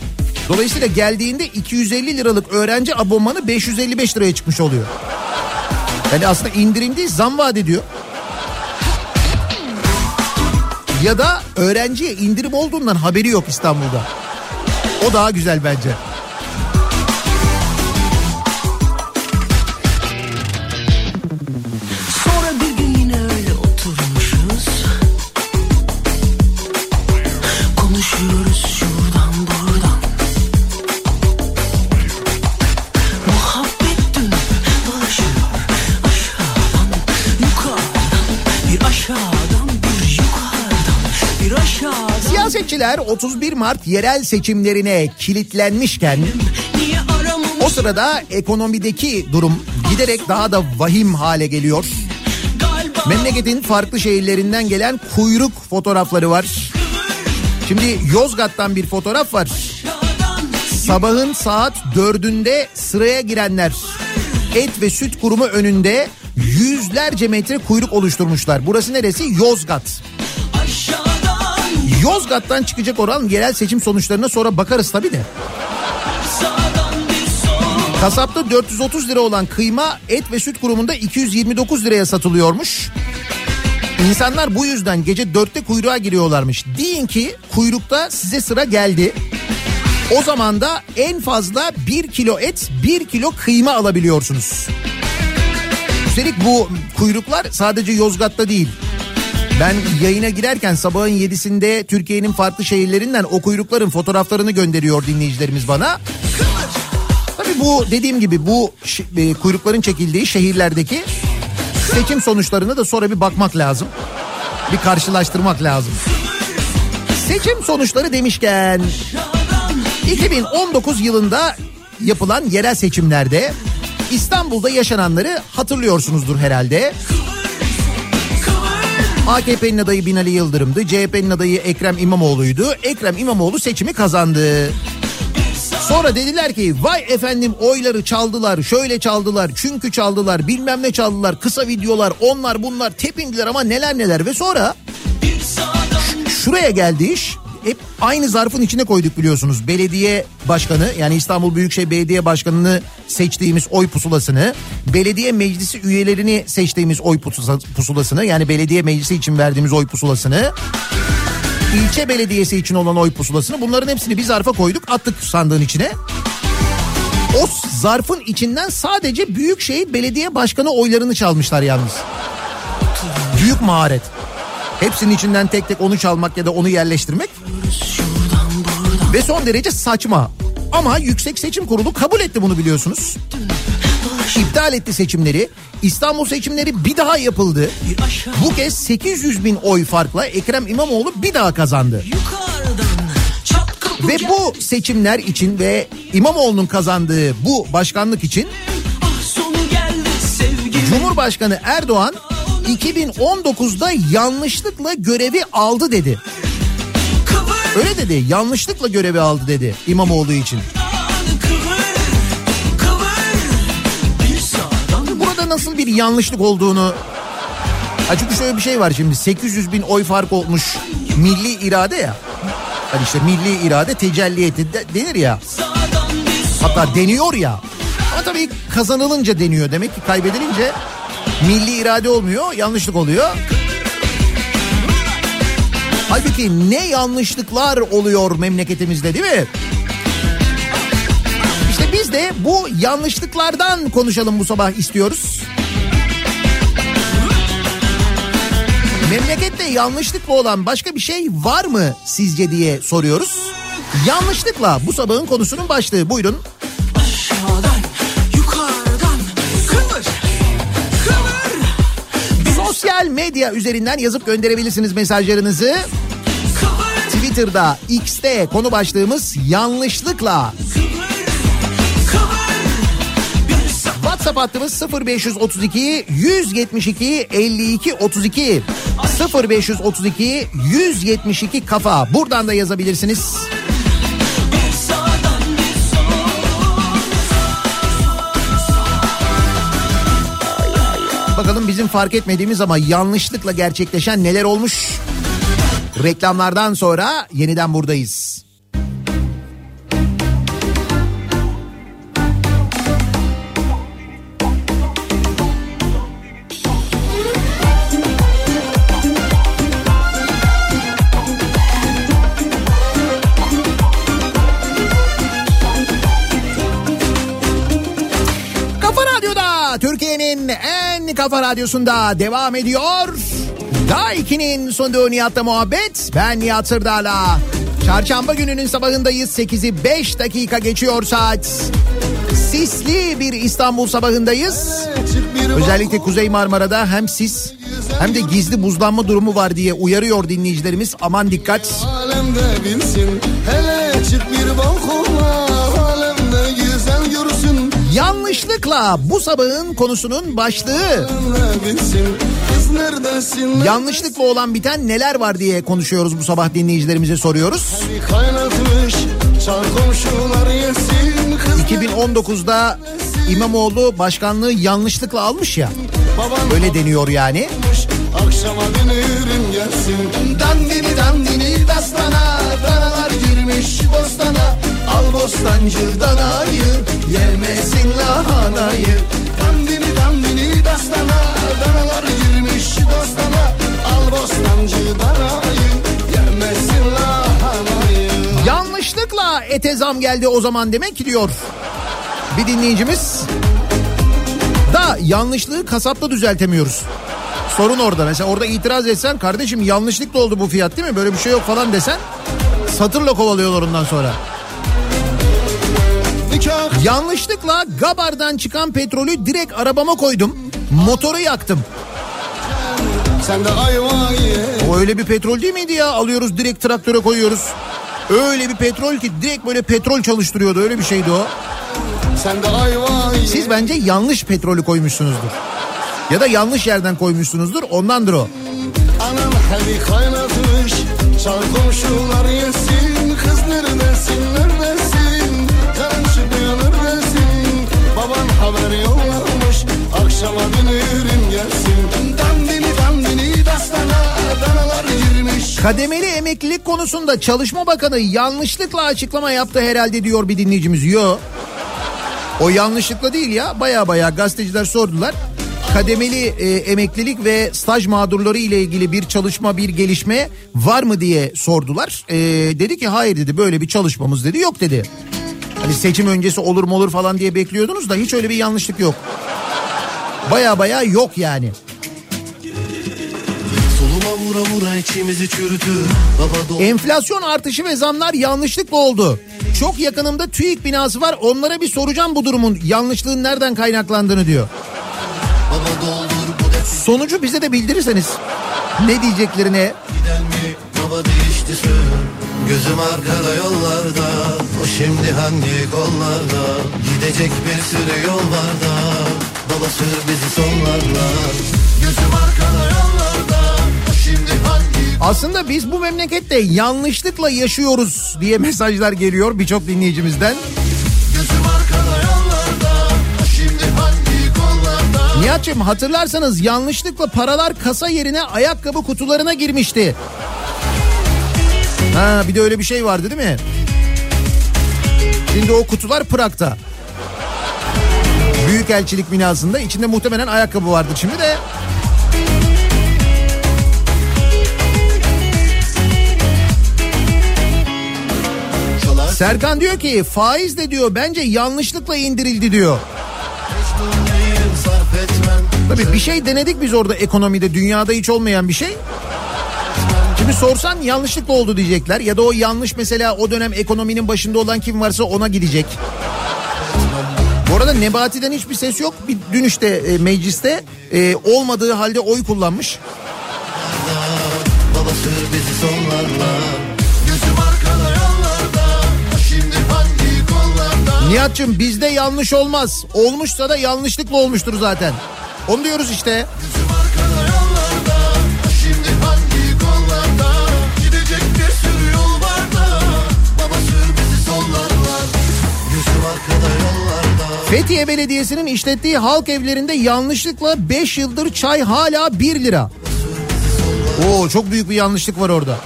Dolayısıyla geldiğinde 250 liralık öğrenci abonmanı 555 liraya çıkmış oluyor. Yani aslında indirim değil zam vaat ediyor. Ya da öğrenciye indirim olduğundan haberi yok İstanbul'da. O daha güzel bence. Siyasetçiler 31 Mart yerel seçimlerine kilitlenmişken o sırada ekonomideki durum giderek daha da vahim hale geliyor. Memleketin farklı şehirlerinden gelen kuyruk fotoğrafları var. Şimdi Yozgat'tan bir fotoğraf var. Sabahın saat dördünde sıraya girenler et ve süt kurumu önünde yüzlerce metre kuyruk oluşturmuşlar. Burası neresi? Yozgat. Yozgat'tan çıkacak olan yerel seçim sonuçlarına sonra bakarız tabii de. Kasapta 430 lira olan kıyma et ve süt kurumunda 229 liraya satılıyormuş. İnsanlar bu yüzden gece dörtte kuyruğa giriyorlarmış. Deyin ki kuyrukta size sıra geldi. O zaman da en fazla 1 kilo et 1 kilo kıyma alabiliyorsunuz. Üstelik bu kuyruklar sadece Yozgat'ta değil. Ben yayına girerken sabahın 7'sinde Türkiye'nin farklı şehirlerinden o kuyrukların fotoğraflarını gönderiyor dinleyicilerimiz bana. Tabii bu dediğim gibi bu e, kuyrukların çekildiği şehirlerdeki seçim sonuçlarına da sonra bir bakmak lazım. Bir karşılaştırmak lazım. Seçim sonuçları demişken 2019 yılında yapılan yerel seçimlerde İstanbul'da yaşananları hatırlıyorsunuzdur herhalde. AKP'nin adayı Binali Yıldırım'dı. CHP'nin adayı Ekrem İmamoğlu'ydu. Ekrem İmamoğlu seçimi kazandı. Sonra dediler ki vay efendim oyları çaldılar şöyle çaldılar çünkü çaldılar bilmem ne çaldılar kısa videolar onlar bunlar tepindiler ama neler neler ve sonra şuraya geldi iş hep aynı zarfın içine koyduk biliyorsunuz belediye başkanı yani İstanbul Büyükşehir Belediye Başkanı'nı seçtiğimiz oy pusulasını belediye meclisi üyelerini seçtiğimiz oy pusulasını yani belediye meclisi için verdiğimiz oy pusulasını ilçe belediyesi için olan oy pusulasını bunların hepsini bir zarfa koyduk attık sandığın içine. O zarfın içinden sadece Büyükşehir Belediye Başkanı oylarını çalmışlar yalnız. Büyük maharet. Hepsinin içinden tek tek onu çalmak ya da onu yerleştirmek. Ve son derece saçma. Ama Yüksek Seçim Kurulu kabul etti bunu biliyorsunuz. İptal etti seçimleri. İstanbul seçimleri bir daha yapıldı. Bu kez 800 bin oy farkla Ekrem İmamoğlu bir daha kazandı. Ve bu seçimler için ve İmamoğlu'nun kazandığı bu başkanlık için Cumhurbaşkanı Erdoğan 2019'da yanlışlıkla görevi aldı dedi. Öyle dedi yanlışlıkla görevi aldı dedi İmamoğlu için. Burada nasıl bir yanlışlık olduğunu... Çünkü şöyle bir şey var şimdi 800 bin oy fark olmuş milli irade ya. Hani işte milli irade tecelli etti de- denir ya. Hatta deniyor ya. Ama tabii kazanılınca deniyor. Demek ki kaybedilince milli irade olmuyor, yanlışlık oluyor. Halbuki ne yanlışlıklar oluyor memleketimizde değil mi? İşte biz de bu yanlışlıklardan konuşalım bu sabah istiyoruz. Memlekette yanlışlıkla olan başka bir şey var mı sizce diye soruyoruz. Yanlışlıkla bu sabahın konusunun başlığı. Buyurun. Sosyal medya üzerinden yazıp gönderebilirsiniz mesajlarınızı. Twitter'da, X'te konu başlığımız yanlışlıkla. WhatsApp hattımız 0532 172 52 32 0532 172 kafa. Buradan da yazabilirsiniz. Bakalım bizim fark etmediğimiz ama yanlışlıkla gerçekleşen neler olmuş? Reklamlardan sonra yeniden buradayız. Kafa radyosunda devam ediyor. Daiki'nin sunduğu Nihat'la muhabbet. Ben Nihat Sırdar'la. Çarşamba gününün sabahındayız. 8'i 5 dakika geçiyor saat. Sisli bir İstanbul sabahındayız. Özellikle Kuzey Marmara'da hem sis hem de gizli buzlanma durumu var diye uyarıyor dinleyicilerimiz. Aman dikkat. Alemde bilsin hele çık bir görsün Yanlışlıkla bu sabahın konusunun başlığı. Yanlışlıkla olan biten neler var diye konuşuyoruz bu sabah dinleyicilerimize soruyoruz. Bir kaynatmış çal komşular yesin kız 2019'da İmamoğlu başkanlığı yanlışlıkla almış ya. Öyle deniyor yani. akşama dönürüm gelsin dandini dandini dastana danalar girmiş bostana al bostancı danayı yemesin lahanayı dandini dandini dastana danalar girmiş bostana al bostancı danayı yemesin lahanayı Yanlışlıkla ete zam geldi o zaman demek diyor. Bir dinleyicimiz. Da yanlışlığı kasapta düzeltemiyoruz. Sorun orada. Mesela orada itiraz etsen kardeşim yanlışlıkla oldu bu fiyat değil mi? Böyle bir şey yok falan desen satırla kovalıyorlar ondan sonra. Yanlışlıkla Gabar'dan çıkan petrolü direkt arabama koydum. Motoru yaktım. sen de O öyle bir petrol değil miydi ya? Alıyoruz direkt traktöre koyuyoruz. Öyle bir petrol ki direkt böyle petrol çalıştırıyordu. Öyle bir şeydi o. sen de Siz bence yanlış petrolü koymuşsunuzdur. Ya da yanlış yerden koymuşsunuzdur. Ondandır o. Anam hadi kaynatmış Çal komşular yesin Akşama dönürüm gelsin Dandini dandini dastana Danalar girmiş Kademeli emeklilik konusunda Çalışma Bakanı yanlışlıkla açıklama yaptı herhalde diyor bir dinleyicimiz. Yo. O yanlışlıkla değil ya. Baya baya gazeteciler sordular. Kademeli e, emeklilik ve staj mağdurları ile ilgili bir çalışma, bir gelişme var mı diye sordular. E, dedi ki hayır dedi böyle bir çalışmamız dedi yok dedi. Hani seçim öncesi olur mu olur falan diye bekliyordunuz da hiç öyle bir yanlışlık yok. Baya baya yok yani. Vura vura Enflasyon artışı ve zamlar yanlışlıkla oldu. Çok yakınımda TÜİK binası var. Onlara bir soracağım bu durumun. Yanlışlığın nereden kaynaklandığını diyor. Sonucu bize de bildirirseniz. Ne diyeceklerine? Giden mi? Baba değişti Gözüm arkada yollarda. O şimdi hangi kollarda? Gidecek bir sürü yol var da Sür bizi sonlarla Gözüm arkada yollarda şimdi hangi aslında biz bu memlekette yanlışlıkla yaşıyoruz diye mesajlar geliyor birçok dinleyicimizden. Nihat'cığım hatırlarsanız yanlışlıkla paralar kasa yerine ayakkabı kutularına girmişti. Ha bir de öyle bir şey vardı değil mi? Şimdi o kutular Prag'da. Büyükelçilik binasında içinde muhtemelen ayakkabı vardır şimdi de. Serkan diyor ki faiz de diyor bence yanlışlıkla indirildi diyor. Tabii bir şey denedik biz orada ekonomide dünyada hiç olmayan bir şey. Şimdi sorsan yanlışlıkla oldu diyecekler ya da o yanlış mesela o dönem ekonominin başında olan kim varsa ona gidecek. Bu arada Nebati'den hiçbir ses yok. Bir dün işte e, mecliste e, olmadığı halde oy kullanmış. Baba sür bizi sonlarla Nihat'cığım bizde yanlış olmaz. Olmuşsa da yanlışlıkla olmuştur zaten. Onu diyoruz işte. Gözüm Fethiye Belediyesi'nin işlettiği halk evlerinde yanlışlıkla 5 yıldır çay hala 1 lira. Oo çok büyük bir yanlışlık var orada.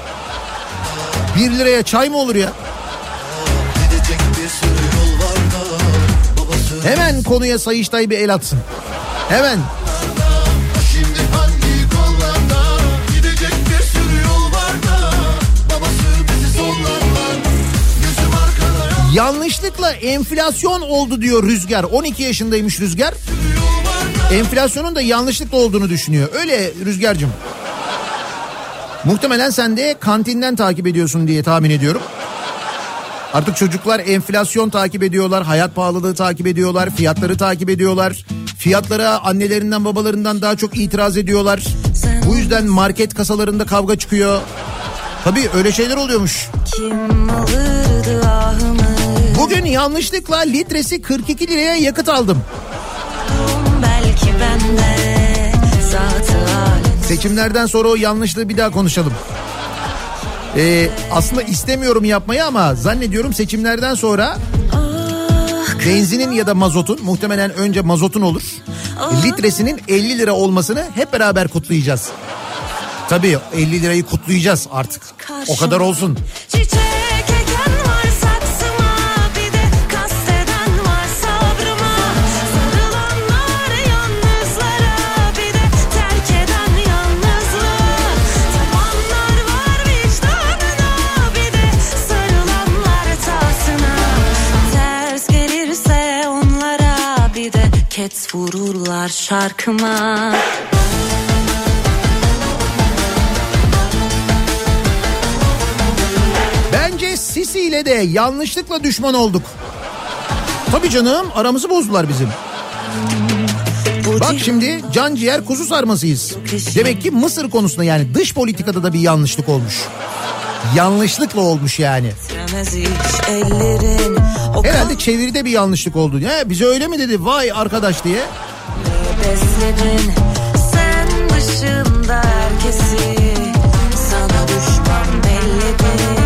1 liraya çay mı olur ya? Hemen konuya Sayıştay bir el atsın. Hemen. Yanlışlıkla enflasyon oldu diyor Rüzgar. 12 yaşındaymış Rüzgar. Enflasyonun da yanlışlıkla olduğunu düşünüyor. Öyle Rüzgar'cığım. Muhtemelen sen de kantinden takip ediyorsun diye tahmin ediyorum. Artık çocuklar enflasyon takip ediyorlar, hayat pahalılığı takip ediyorlar, fiyatları takip ediyorlar. Fiyatlara annelerinden babalarından daha çok itiraz ediyorlar. Bu yüzden market kasalarında kavga çıkıyor. Tabii öyle şeyler oluyormuş. Kim Bugün yanlışlıkla litresi 42 liraya yakıt aldım. Belki bende Seçimlerden sonra o yanlışlığı bir daha konuşalım. Ee, aslında istemiyorum yapmayı ama zannediyorum seçimlerden sonra benzinin ya da mazotun muhtemelen önce mazotun olur. Litresinin 50 lira olmasını hep beraber kutlayacağız. Tabii 50 lirayı kutlayacağız artık. O kadar olsun. Çiçek ket vururlar şarkıma Bence Sisi ile de yanlışlıkla düşman olduk. Tabii canım aramızı bozdular bizim. Bak şimdi can ciğer kuzu sarmasıyız. Demek ki Mısır konusunda yani dış politikada da bir yanlışlık olmuş. Yanlışlıkla olmuş yani. Herhalde çeviride bir yanlışlık oldu. Ya bize öyle mi dedi? Vay arkadaş diye. besledin Sen dışında herkesi. Sana düşman belledin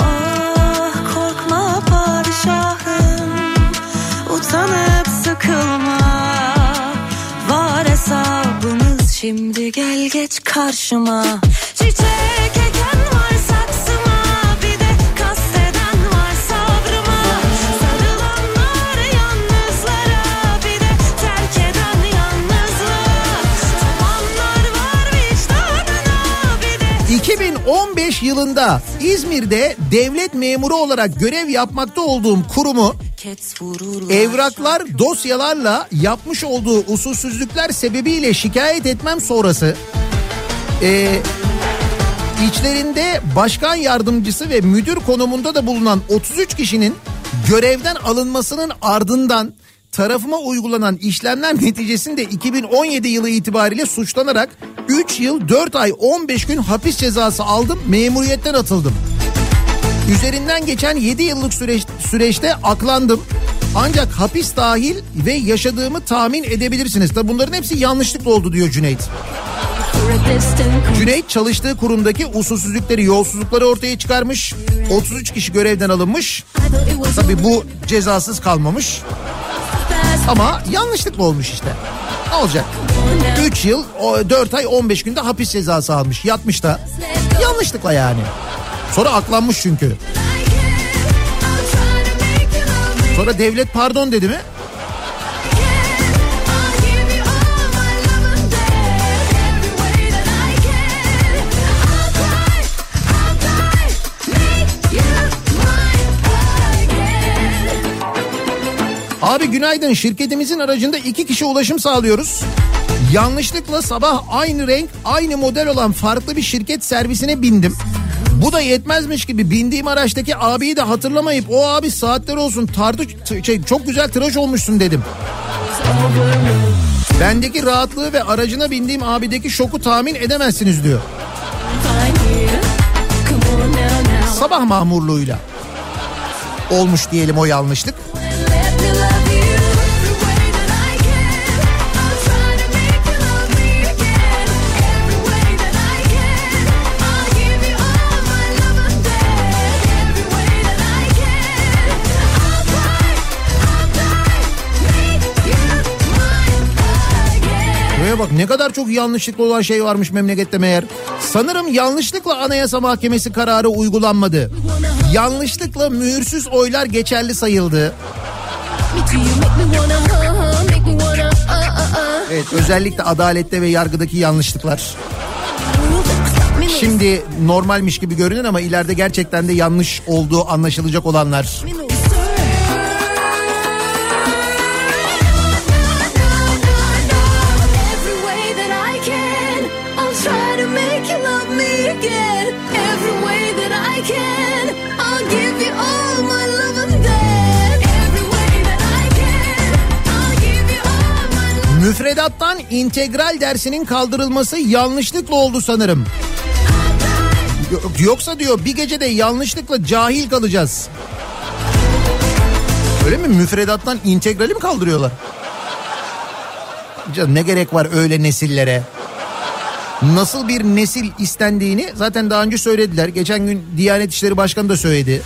Ah korkma padişahım. Utanıp sıkılma. Var hesabımız. Şimdi gel geç karşıma. Çiçek eken var yılında İzmir'de devlet memuru olarak görev yapmakta olduğum kurumu evraklar dosyalarla yapmış olduğu usulsüzlükler sebebiyle şikayet etmem sonrası e, içlerinde başkan yardımcısı ve müdür konumunda da bulunan 33 kişinin görevden alınmasının ardından tarafıma uygulanan işlemler *laughs* neticesinde 2017 yılı itibariyle suçlanarak 3 yıl 4 ay 15 gün hapis cezası aldım memuriyetten atıldım. Üzerinden geçen 7 yıllık süreç, süreçte aklandım. Ancak hapis dahil ve yaşadığımı tahmin edebilirsiniz. Tabi bunların hepsi yanlışlıkla oldu diyor Cüneyt. Cüneyt çalıştığı kurumdaki usulsüzlükleri, yolsuzlukları ortaya çıkarmış. 33 kişi görevden alınmış. Tabi bu cezasız kalmamış. Ama yanlışlıkla olmuş işte. Ne olacak? 3 yıl, 4 ay 15 günde hapis cezası almış. Yatmış da. Yanlışlıkla yani. Sonra aklanmış çünkü. Sonra devlet pardon dedi mi? Abi günaydın şirketimizin aracında iki kişi ulaşım sağlıyoruz. Yanlışlıkla sabah aynı renk aynı model olan farklı bir şirket servisine bindim. Bu da yetmezmiş gibi bindiğim araçtaki abiyi de hatırlamayıp o abi saatler olsun tartı şey, çok güzel tıraş olmuşsun dedim. Bendeki rahatlığı ve aracına bindiğim abideki şoku tahmin edemezsiniz diyor. Sabah mahmurluğuyla olmuş diyelim o yanlışlık. Bak ne kadar çok yanlışlıkla olan şey varmış memlekette meğer. Sanırım yanlışlıkla Anayasa Mahkemesi kararı uygulanmadı. Yanlışlıkla mühürsüz oylar geçerli sayıldı. Evet özellikle adalette ve yargıdaki yanlışlıklar. Şimdi normalmiş gibi görünür ama ileride gerçekten de yanlış olduğu anlaşılacak olanlar. Müfredattan integral dersinin kaldırılması yanlışlıkla oldu sanırım. Yo- Yoksa diyor bir gecede yanlışlıkla cahil kalacağız. Öyle mi? Müfredattan integrali mi kaldırıyorlar? Canım ne gerek var öyle nesillere? Nasıl bir nesil istendiğini zaten daha önce söylediler. Geçen gün Diyanet İşleri Başkanı da söyledi.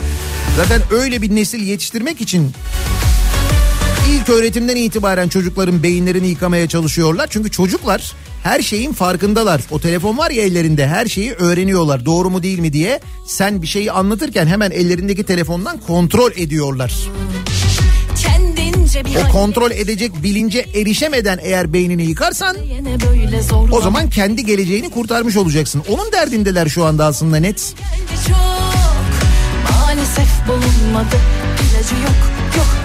Zaten öyle bir nesil yetiştirmek için ilk öğretimden itibaren çocukların beyinlerini yıkamaya çalışıyorlar. Çünkü çocuklar her şeyin farkındalar. O telefon var ya ellerinde her şeyi öğreniyorlar. Doğru mu değil mi diye sen bir şeyi anlatırken hemen ellerindeki telefondan kontrol ediyorlar. O kontrol edecek bilince erişemeden eğer beynini yıkarsan o zaman kendi geleceğini kurtarmış olacaksın. Onun derdindeler şu anda aslında net. çok maalesef bulunmadı. İlacı yok yok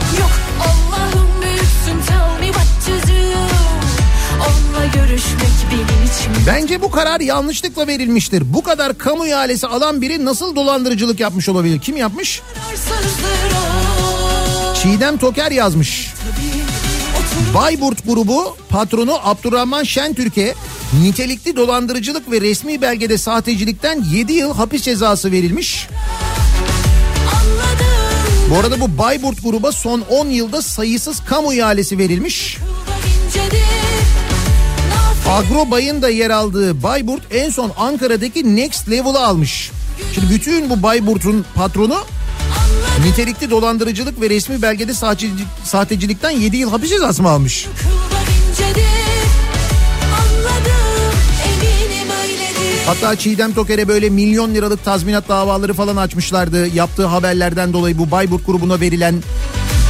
Bence bu karar yanlışlıkla verilmiştir. Bu kadar kamu ihalesi alan biri nasıl dolandırıcılık yapmış olabilir? Kim yapmış? Çiğdem Toker yazmış. Bayburt grubu patronu Abdurrahman Şentürk'e nitelikli dolandırıcılık ve resmi belgede sahtecilikten 7 yıl hapis cezası verilmiş. Bu arada bu Bayburt gruba son 10 yılda sayısız kamu ihalesi verilmiş. Agrobay'ın da yer aldığı Bayburt en son Ankara'daki Next Level'ı almış. Şimdi bütün bu Bayburt'un patronu nitelikli dolandırıcılık ve resmi belgede sahtecilik, sahtecilikten 7 yıl hapis cezası mı almış? Hatta Çiğdem Toker'e böyle milyon liralık tazminat davaları falan açmışlardı. Yaptığı haberlerden dolayı bu Bayburt grubuna verilen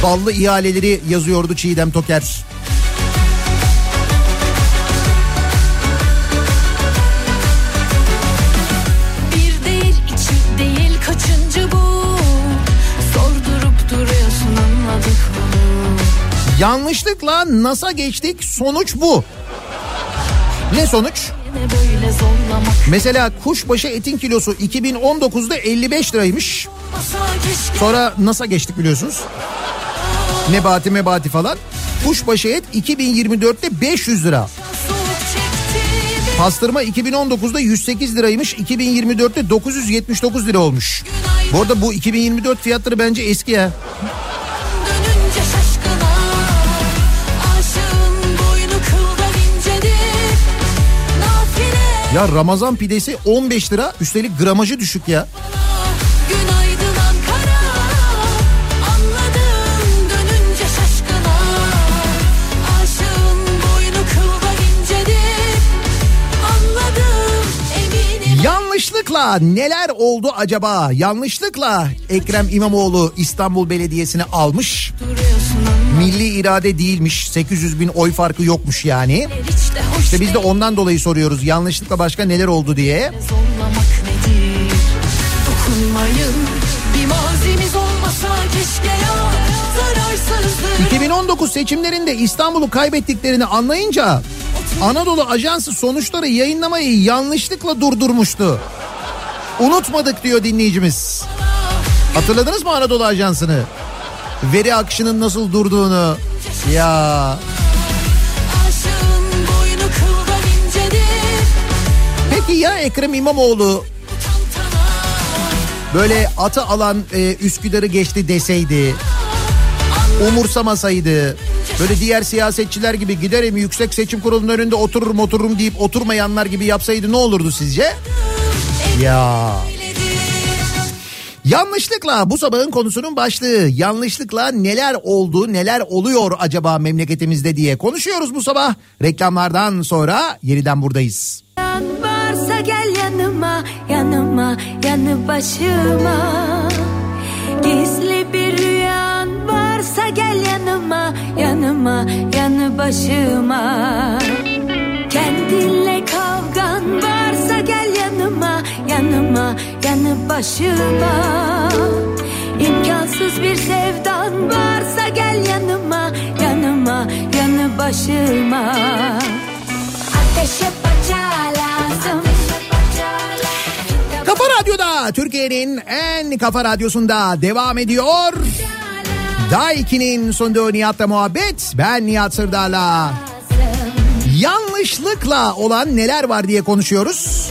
ballı ihaleleri yazıyordu Çiğdem Toker. Yanlışlıkla NASA geçtik sonuç bu. Ne sonuç? Mesela kuşbaşı etin kilosu 2019'da 55 liraymış. Sonra NASA geçtik biliyorsunuz. Nebati mebati falan. Kuşbaşı et 2024'te 500 lira. Pastırma 2019'da 108 liraymış. 2024'te 979 lira olmuş. Bu arada bu 2024 fiyatları bence eski ya. Ya Ramazan pidesi 15 lira. Üstelik gramajı düşük ya. Yanlışlıkla neler oldu acaba? Yanlışlıkla Ekrem İmamoğlu İstanbul Belediyesi'ni almış. Milli irade değilmiş. 800 bin oy farkı yokmuş yani. hoş İşte biz de ondan dolayı soruyoruz. Yanlışlıkla başka neler oldu diye. Dokunmayın bir mazimiz olmasa keşke ya Zararsızdır 2019 seçimlerinde İstanbul'u kaybettiklerini anlayınca Anadolu Ajansı sonuçları yayınlamayı yanlışlıkla durdurmuştu. Unutmadık diyor dinleyicimiz. Hatırladınız mı Anadolu Ajansı'nı? Veri akışının nasıl durduğunu. Ya peki ya Ekrem İmamoğlu böyle atı alan e, Üsküdar'ı geçti deseydi, umursamasaydı, böyle diğer siyasetçiler gibi giderim yüksek seçim kurulunun önünde otururum otururum deyip oturmayanlar gibi yapsaydı ne olurdu sizce? Ya. Yanlışlıkla bu sabahın konusunun başlığı yanlışlıkla neler oldu neler oluyor acaba memleketimizde diye konuşuyoruz bu sabah. Reklamlardan sonra yeniden buradayız. varsa yanıma yanıma yanı başıma. Gizli bir rüyan varsa gel yanıma yanıma yanı başıma. Kendinle kavgan varsa gel yanıma yanıma yanı başıma. İmkansız bir sevdan varsa gel yanıma yanıma yanı başıma. Ateşe Radyo'da Türkiye'nin en kafa radyosunda devam ediyor. Daiki'nin sunduğu Nihat'la muhabbet. Ben Nihat Sırdar'la. yanlışlıkla olan neler var diye konuşuyoruz.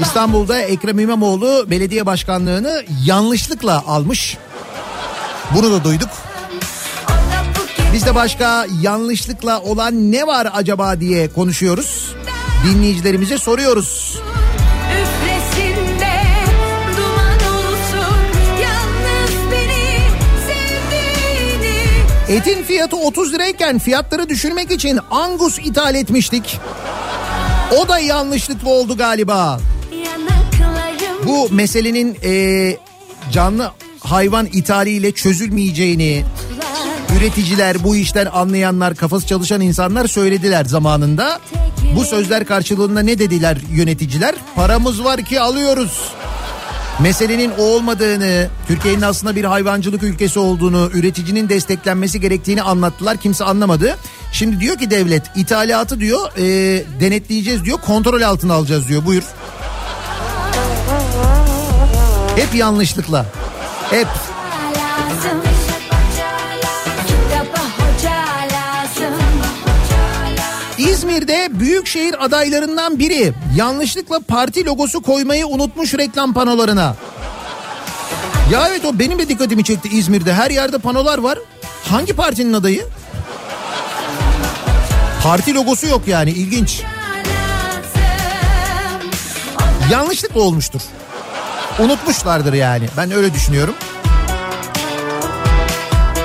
İstanbul'da Ekrem İmamoğlu belediye başkanlığını yanlışlıkla almış. Bunu da duyduk. Biz de başka yanlışlıkla olan ne var acaba diye konuşuyoruz. Dinleyicilerimize soruyoruz. Etin fiyatı 30 lirayken fiyatları düşürmek için Angus ithal etmiştik. O da yanlışlıkla oldu galiba. Bu meselenin eee, canlı hayvan ithaliyle çözülmeyeceğini üreticiler, bu işten anlayanlar, kafası çalışan insanlar söylediler zamanında. Bu sözler karşılığında ne dediler yöneticiler? Paramız var ki alıyoruz. Meselenin o olmadığını, Türkiye'nin aslında bir hayvancılık ülkesi olduğunu, üreticinin desteklenmesi gerektiğini anlattılar. Kimse anlamadı. Şimdi diyor ki devlet ithalatı diyor e, denetleyeceğiz diyor, kontrol altına alacağız diyor. Buyur. Hep yanlışlıkla. Hep. İzmir'de büyükşehir adaylarından biri yanlışlıkla parti logosu koymayı unutmuş reklam panolarına. Ya evet o benim de dikkatimi çekti İzmir'de. Her yerde panolar var. Hangi partinin adayı? Parti logosu yok yani ilginç. Yanlışlıkla olmuştur. Unutmuşlardır yani. Ben öyle düşünüyorum.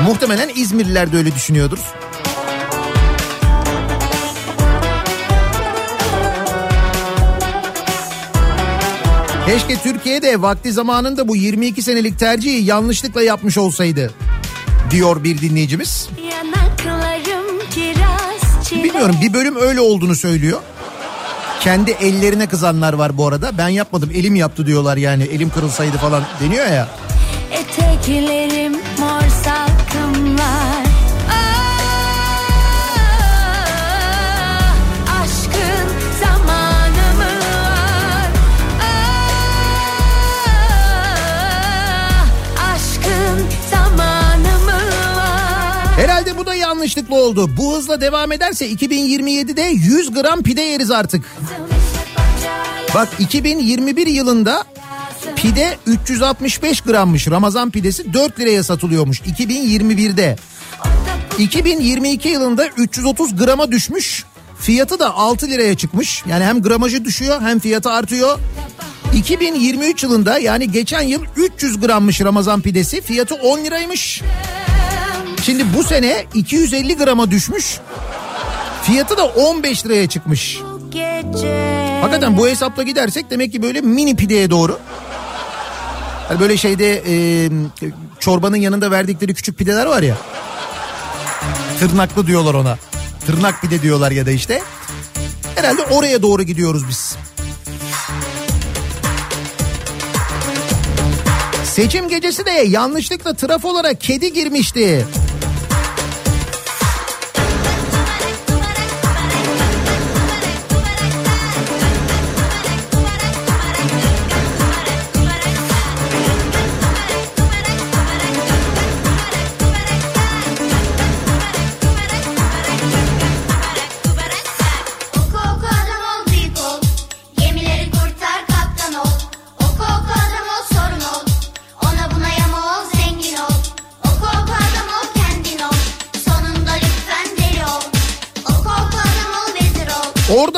Muhtemelen İzmirliler de öyle düşünüyordur. Keşke Türkiye'de vakti zamanında bu 22 senelik tercihi yanlışlıkla yapmış olsaydı diyor bir dinleyicimiz. Bilmiyorum bir bölüm öyle olduğunu söylüyor. Kendi ellerine kızanlar var bu arada. Ben yapmadım elim yaptı diyorlar yani elim kırılsaydı falan deniyor ya. Eteklerim mor salkımlar Herhalde bu da yanlışlıkla oldu. Bu hızla devam ederse 2027'de 100 gram pide yeriz artık. Bak 2021 yılında pide 365 grammış. Ramazan pidesi 4 liraya satılıyormuş 2021'de. 2022 yılında 330 grama düşmüş. Fiyatı da 6 liraya çıkmış. Yani hem gramajı düşüyor hem fiyatı artıyor. 2023 yılında yani geçen yıl 300 grammış Ramazan pidesi. Fiyatı 10 liraymış. Şimdi bu sene 250 grama düşmüş. Fiyatı da 15 liraya çıkmış. Hakikaten bu hesapla gidersek demek ki böyle mini pideye doğru. Hani böyle şeyde e, çorbanın yanında verdikleri küçük pideler var ya. Tırnaklı diyorlar ona. Tırnak pide diyorlar ya da işte. Herhalde oraya doğru gidiyoruz biz. Seçim gecesi de yanlışlıkla trafolara kedi girmişti.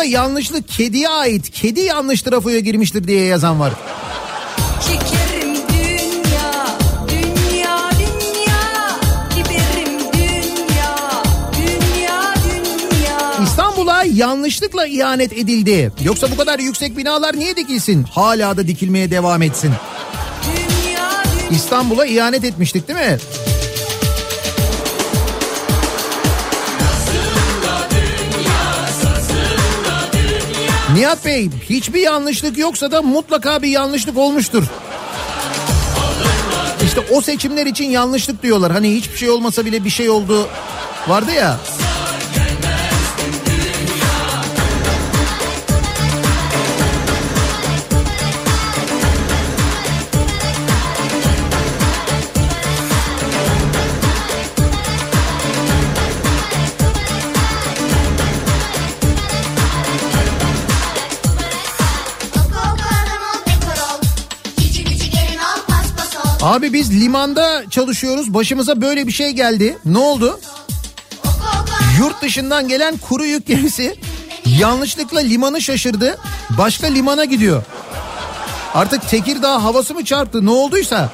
Orada yanlışlık kediye ait. Kedi yanlış trafoya girmiştir diye yazan var. İstanbul'a yanlışlıkla ihanet edildi. Yoksa bu kadar yüksek binalar niye dikilsin? Hala da dikilmeye devam etsin. İstanbul'a ihanet etmiştik değil mi? Nihat Bey hiçbir yanlışlık yoksa da mutlaka bir yanlışlık olmuştur. İşte o seçimler için yanlışlık diyorlar. Hani hiçbir şey olmasa bile bir şey oldu vardı ya. Abi biz limanda çalışıyoruz. Başımıza böyle bir şey geldi. Ne oldu? Yurt dışından gelen kuru yük gemisi yanlışlıkla limanı şaşırdı. Başka limana gidiyor. Artık Tekirdağ havası mı çarptı? Ne olduysa?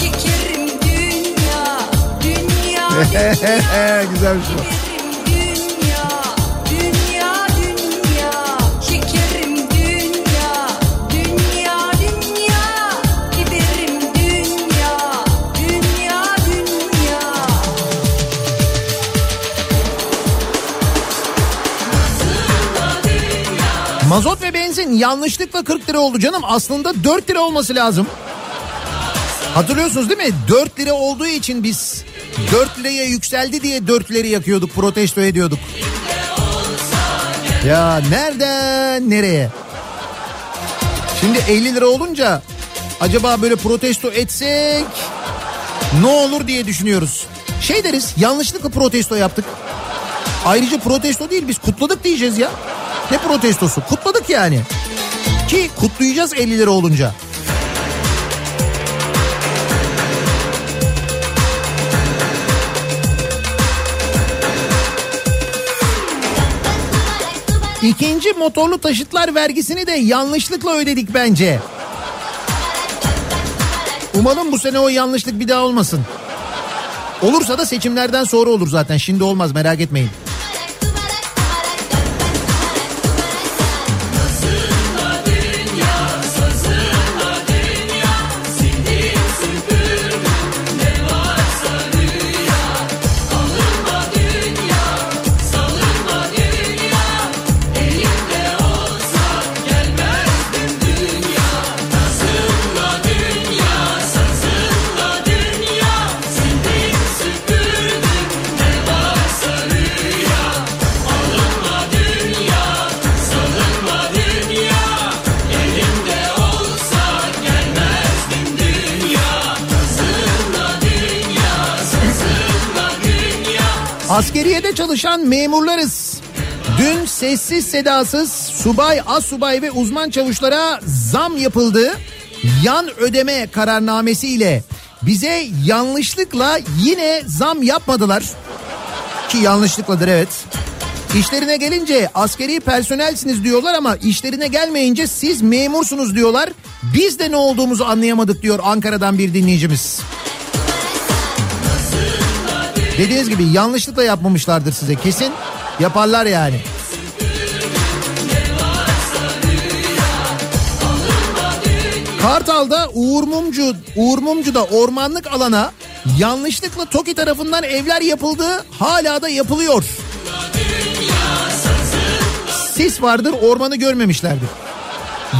Dünya, dünya. Güzel bir şey. Mazot ve benzin yanlışlıkla 40 lira oldu canım. Aslında 4 lira olması lazım. Hatırlıyorsunuz değil mi? 4 lira olduğu için biz 4 liraya yükseldi diye 4 lirayı yakıyorduk, protesto ediyorduk. Ya nereden nereye? Şimdi 50 lira olunca acaba böyle protesto etsek ne olur diye düşünüyoruz. Şey deriz yanlışlıkla protesto yaptık. Ayrıca protesto değil biz kutladık diyeceğiz ya. Ne protestosu? Kutladık yani. Ki kutlayacağız 50 lira olunca. İkinci motorlu taşıtlar vergisini de yanlışlıkla ödedik bence. Umalım bu sene o yanlışlık bir daha olmasın. Olursa da seçimlerden sonra olur zaten. Şimdi olmaz merak etmeyin. Askeriyede çalışan memurlarız. Dün sessiz sedasız subay, assubay ve uzman çavuşlara zam yapıldı. Yan ödeme kararnamesiyle bize yanlışlıkla yine zam yapmadılar. Ki yanlışlıkladır evet. İşlerine gelince askeri personelsiniz diyorlar ama işlerine gelmeyince siz memursunuz diyorlar. Biz de ne olduğumuzu anlayamadık diyor Ankara'dan bir dinleyicimiz. Dediğiniz gibi yanlışlıkla yapmamışlardır size kesin. Yaparlar yani. Kartal'da Uğur Mumcu, Uğur Mumcu'da ormanlık alana yanlışlıkla TOKİ tarafından evler yapıldı. Hala da yapılıyor. Sis vardır ormanı görmemişlerdir.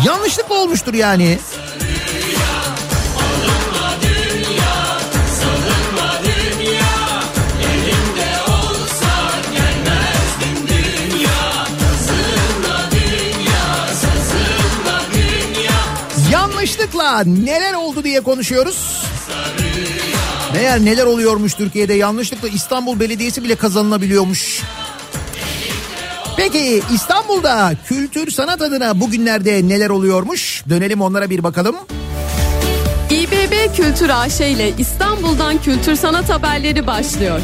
Yanlışlıkla olmuştur yani. Yanlışlıkla neler oldu diye konuşuyoruz. Meğer neler oluyormuş Türkiye'de yanlışlıkla İstanbul Belediyesi bile kazanılabiliyormuş. Peki İstanbul'da kültür sanat adına bugünlerde neler oluyormuş? Dönelim onlara bir bakalım. İBB Kültür AŞ ile İstanbul'dan kültür sanat haberleri başlıyor.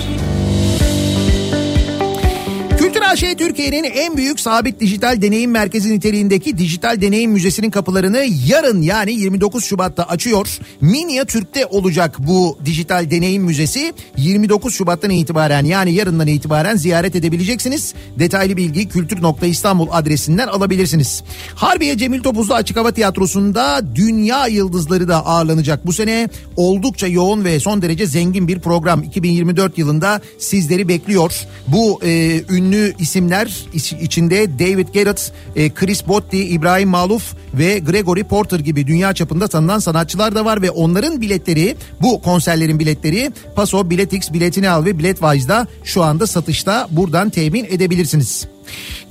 Kültür AŞ Türkiye'nin en büyük sabit dijital deneyim merkezi niteliğindeki dijital deneyim müzesinin kapılarını yarın yani 29 Şubat'ta açıyor. Minya Türk'te olacak bu dijital deneyim müzesi. 29 Şubat'tan itibaren yani yarından itibaren ziyaret edebileceksiniz. Detaylı bilgi kültür.istanbul adresinden alabilirsiniz. Harbiye Cemil Topuzlu Açık Hava Tiyatrosu'nda dünya yıldızları da ağırlanacak. Bu sene oldukça yoğun ve son derece zengin bir program 2024 yılında sizleri bekliyor. Bu e, ünlü isimler iç- içinde David Garrett, e, Chris Botti, İbrahim Maluf ve Gregory Porter gibi dünya çapında tanınan sanatçılar da var ve onların biletleri bu konserlerin biletleri Paso, Biletix, Biletini Al ve Biletwise'da şu anda satışta buradan temin edebilirsiniz.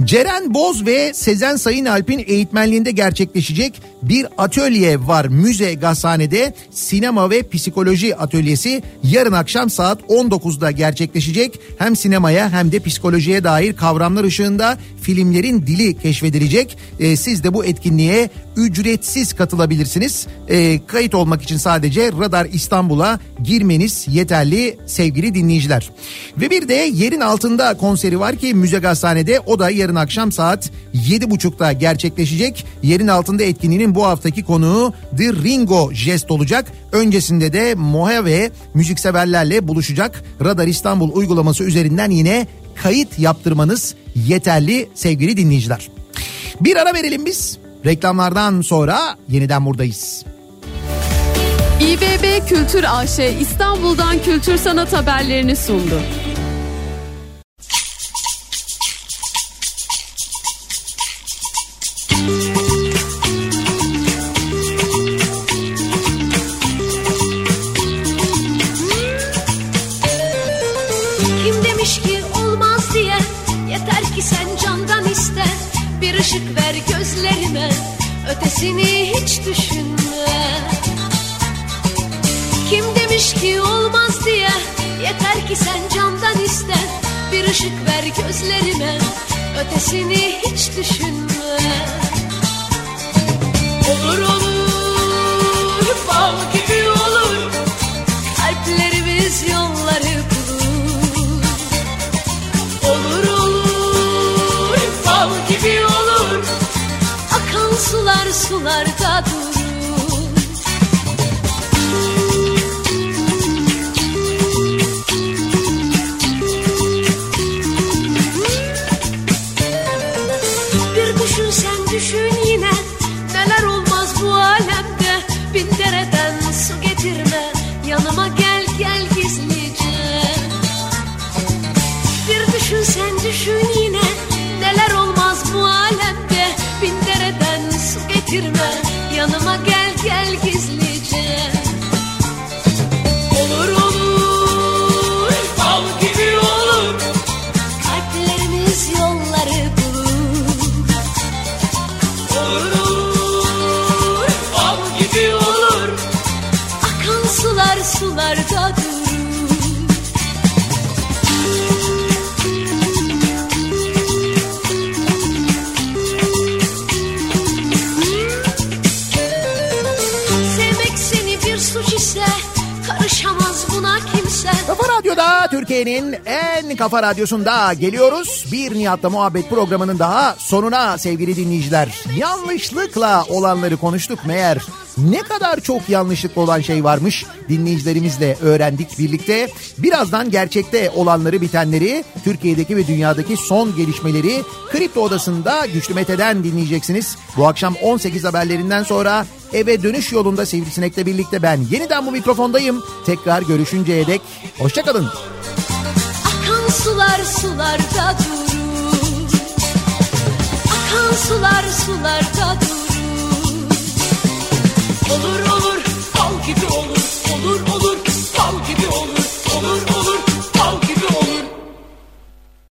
Ceren Boz ve Sezen Sayın Alp'in eğitmenliğinde gerçekleşecek bir atölye var. Müze Gazhane'de sinema ve psikoloji atölyesi yarın akşam saat 19'da gerçekleşecek. Hem sinemaya hem de psikolojiye dair kavramlar ışığında filmlerin dili keşfedilecek. E, siz de bu etkinliğe ücretsiz katılabilirsiniz. E, kayıt olmak için sadece Radar İstanbul'a girmeniz yeterli sevgili dinleyiciler. Ve bir de yerin altında konseri var ki Müze Gazhane'de o da yarın akşam saat 7.30'da gerçekleşecek. Yerin altında etkinliğinin bu haftaki konuğu The Ringo Jest olacak. Öncesinde de Mojave müzikseverlerle buluşacak. Radar İstanbul uygulaması üzerinden yine kayıt yaptırmanız yeterli sevgili dinleyiciler. Bir ara verelim biz. Reklamlardan sonra yeniden buradayız. İBB Kültür AŞ İstanbul'dan kültür sanat haberlerini sundu. Işık ver gözlerime Ötesini hiç düşünme. Kim demiş ki olmaz diye Yeter ki sen candan iste. Bir ışık ver gözlerime Ötesini hiç düşünme. Olur olur Bal gibi sularda durur Türkiye'nin en kafa radyosunda geliyoruz. Bir Nihat'la muhabbet programının daha sonuna sevgili dinleyiciler. Yanlışlıkla olanları konuştuk meğer. Ne kadar çok yanlışlıkla olan şey varmış dinleyicilerimizle öğrendik birlikte. Birazdan gerçekte olanları bitenleri, Türkiye'deki ve dünyadaki son gelişmeleri Kripto Odası'nda Güçlü Mete'den dinleyeceksiniz. Bu akşam 18 haberlerinden sonra eve dönüş yolunda Sivrisinek'le birlikte ben yeniden bu mikrofondayım. Tekrar görüşünceye dek hoşçakalın. Akan sular sularda durur Akan sular sularda durur Olur olur. Bal gibi olur. Olur olur. Bal gibi olur.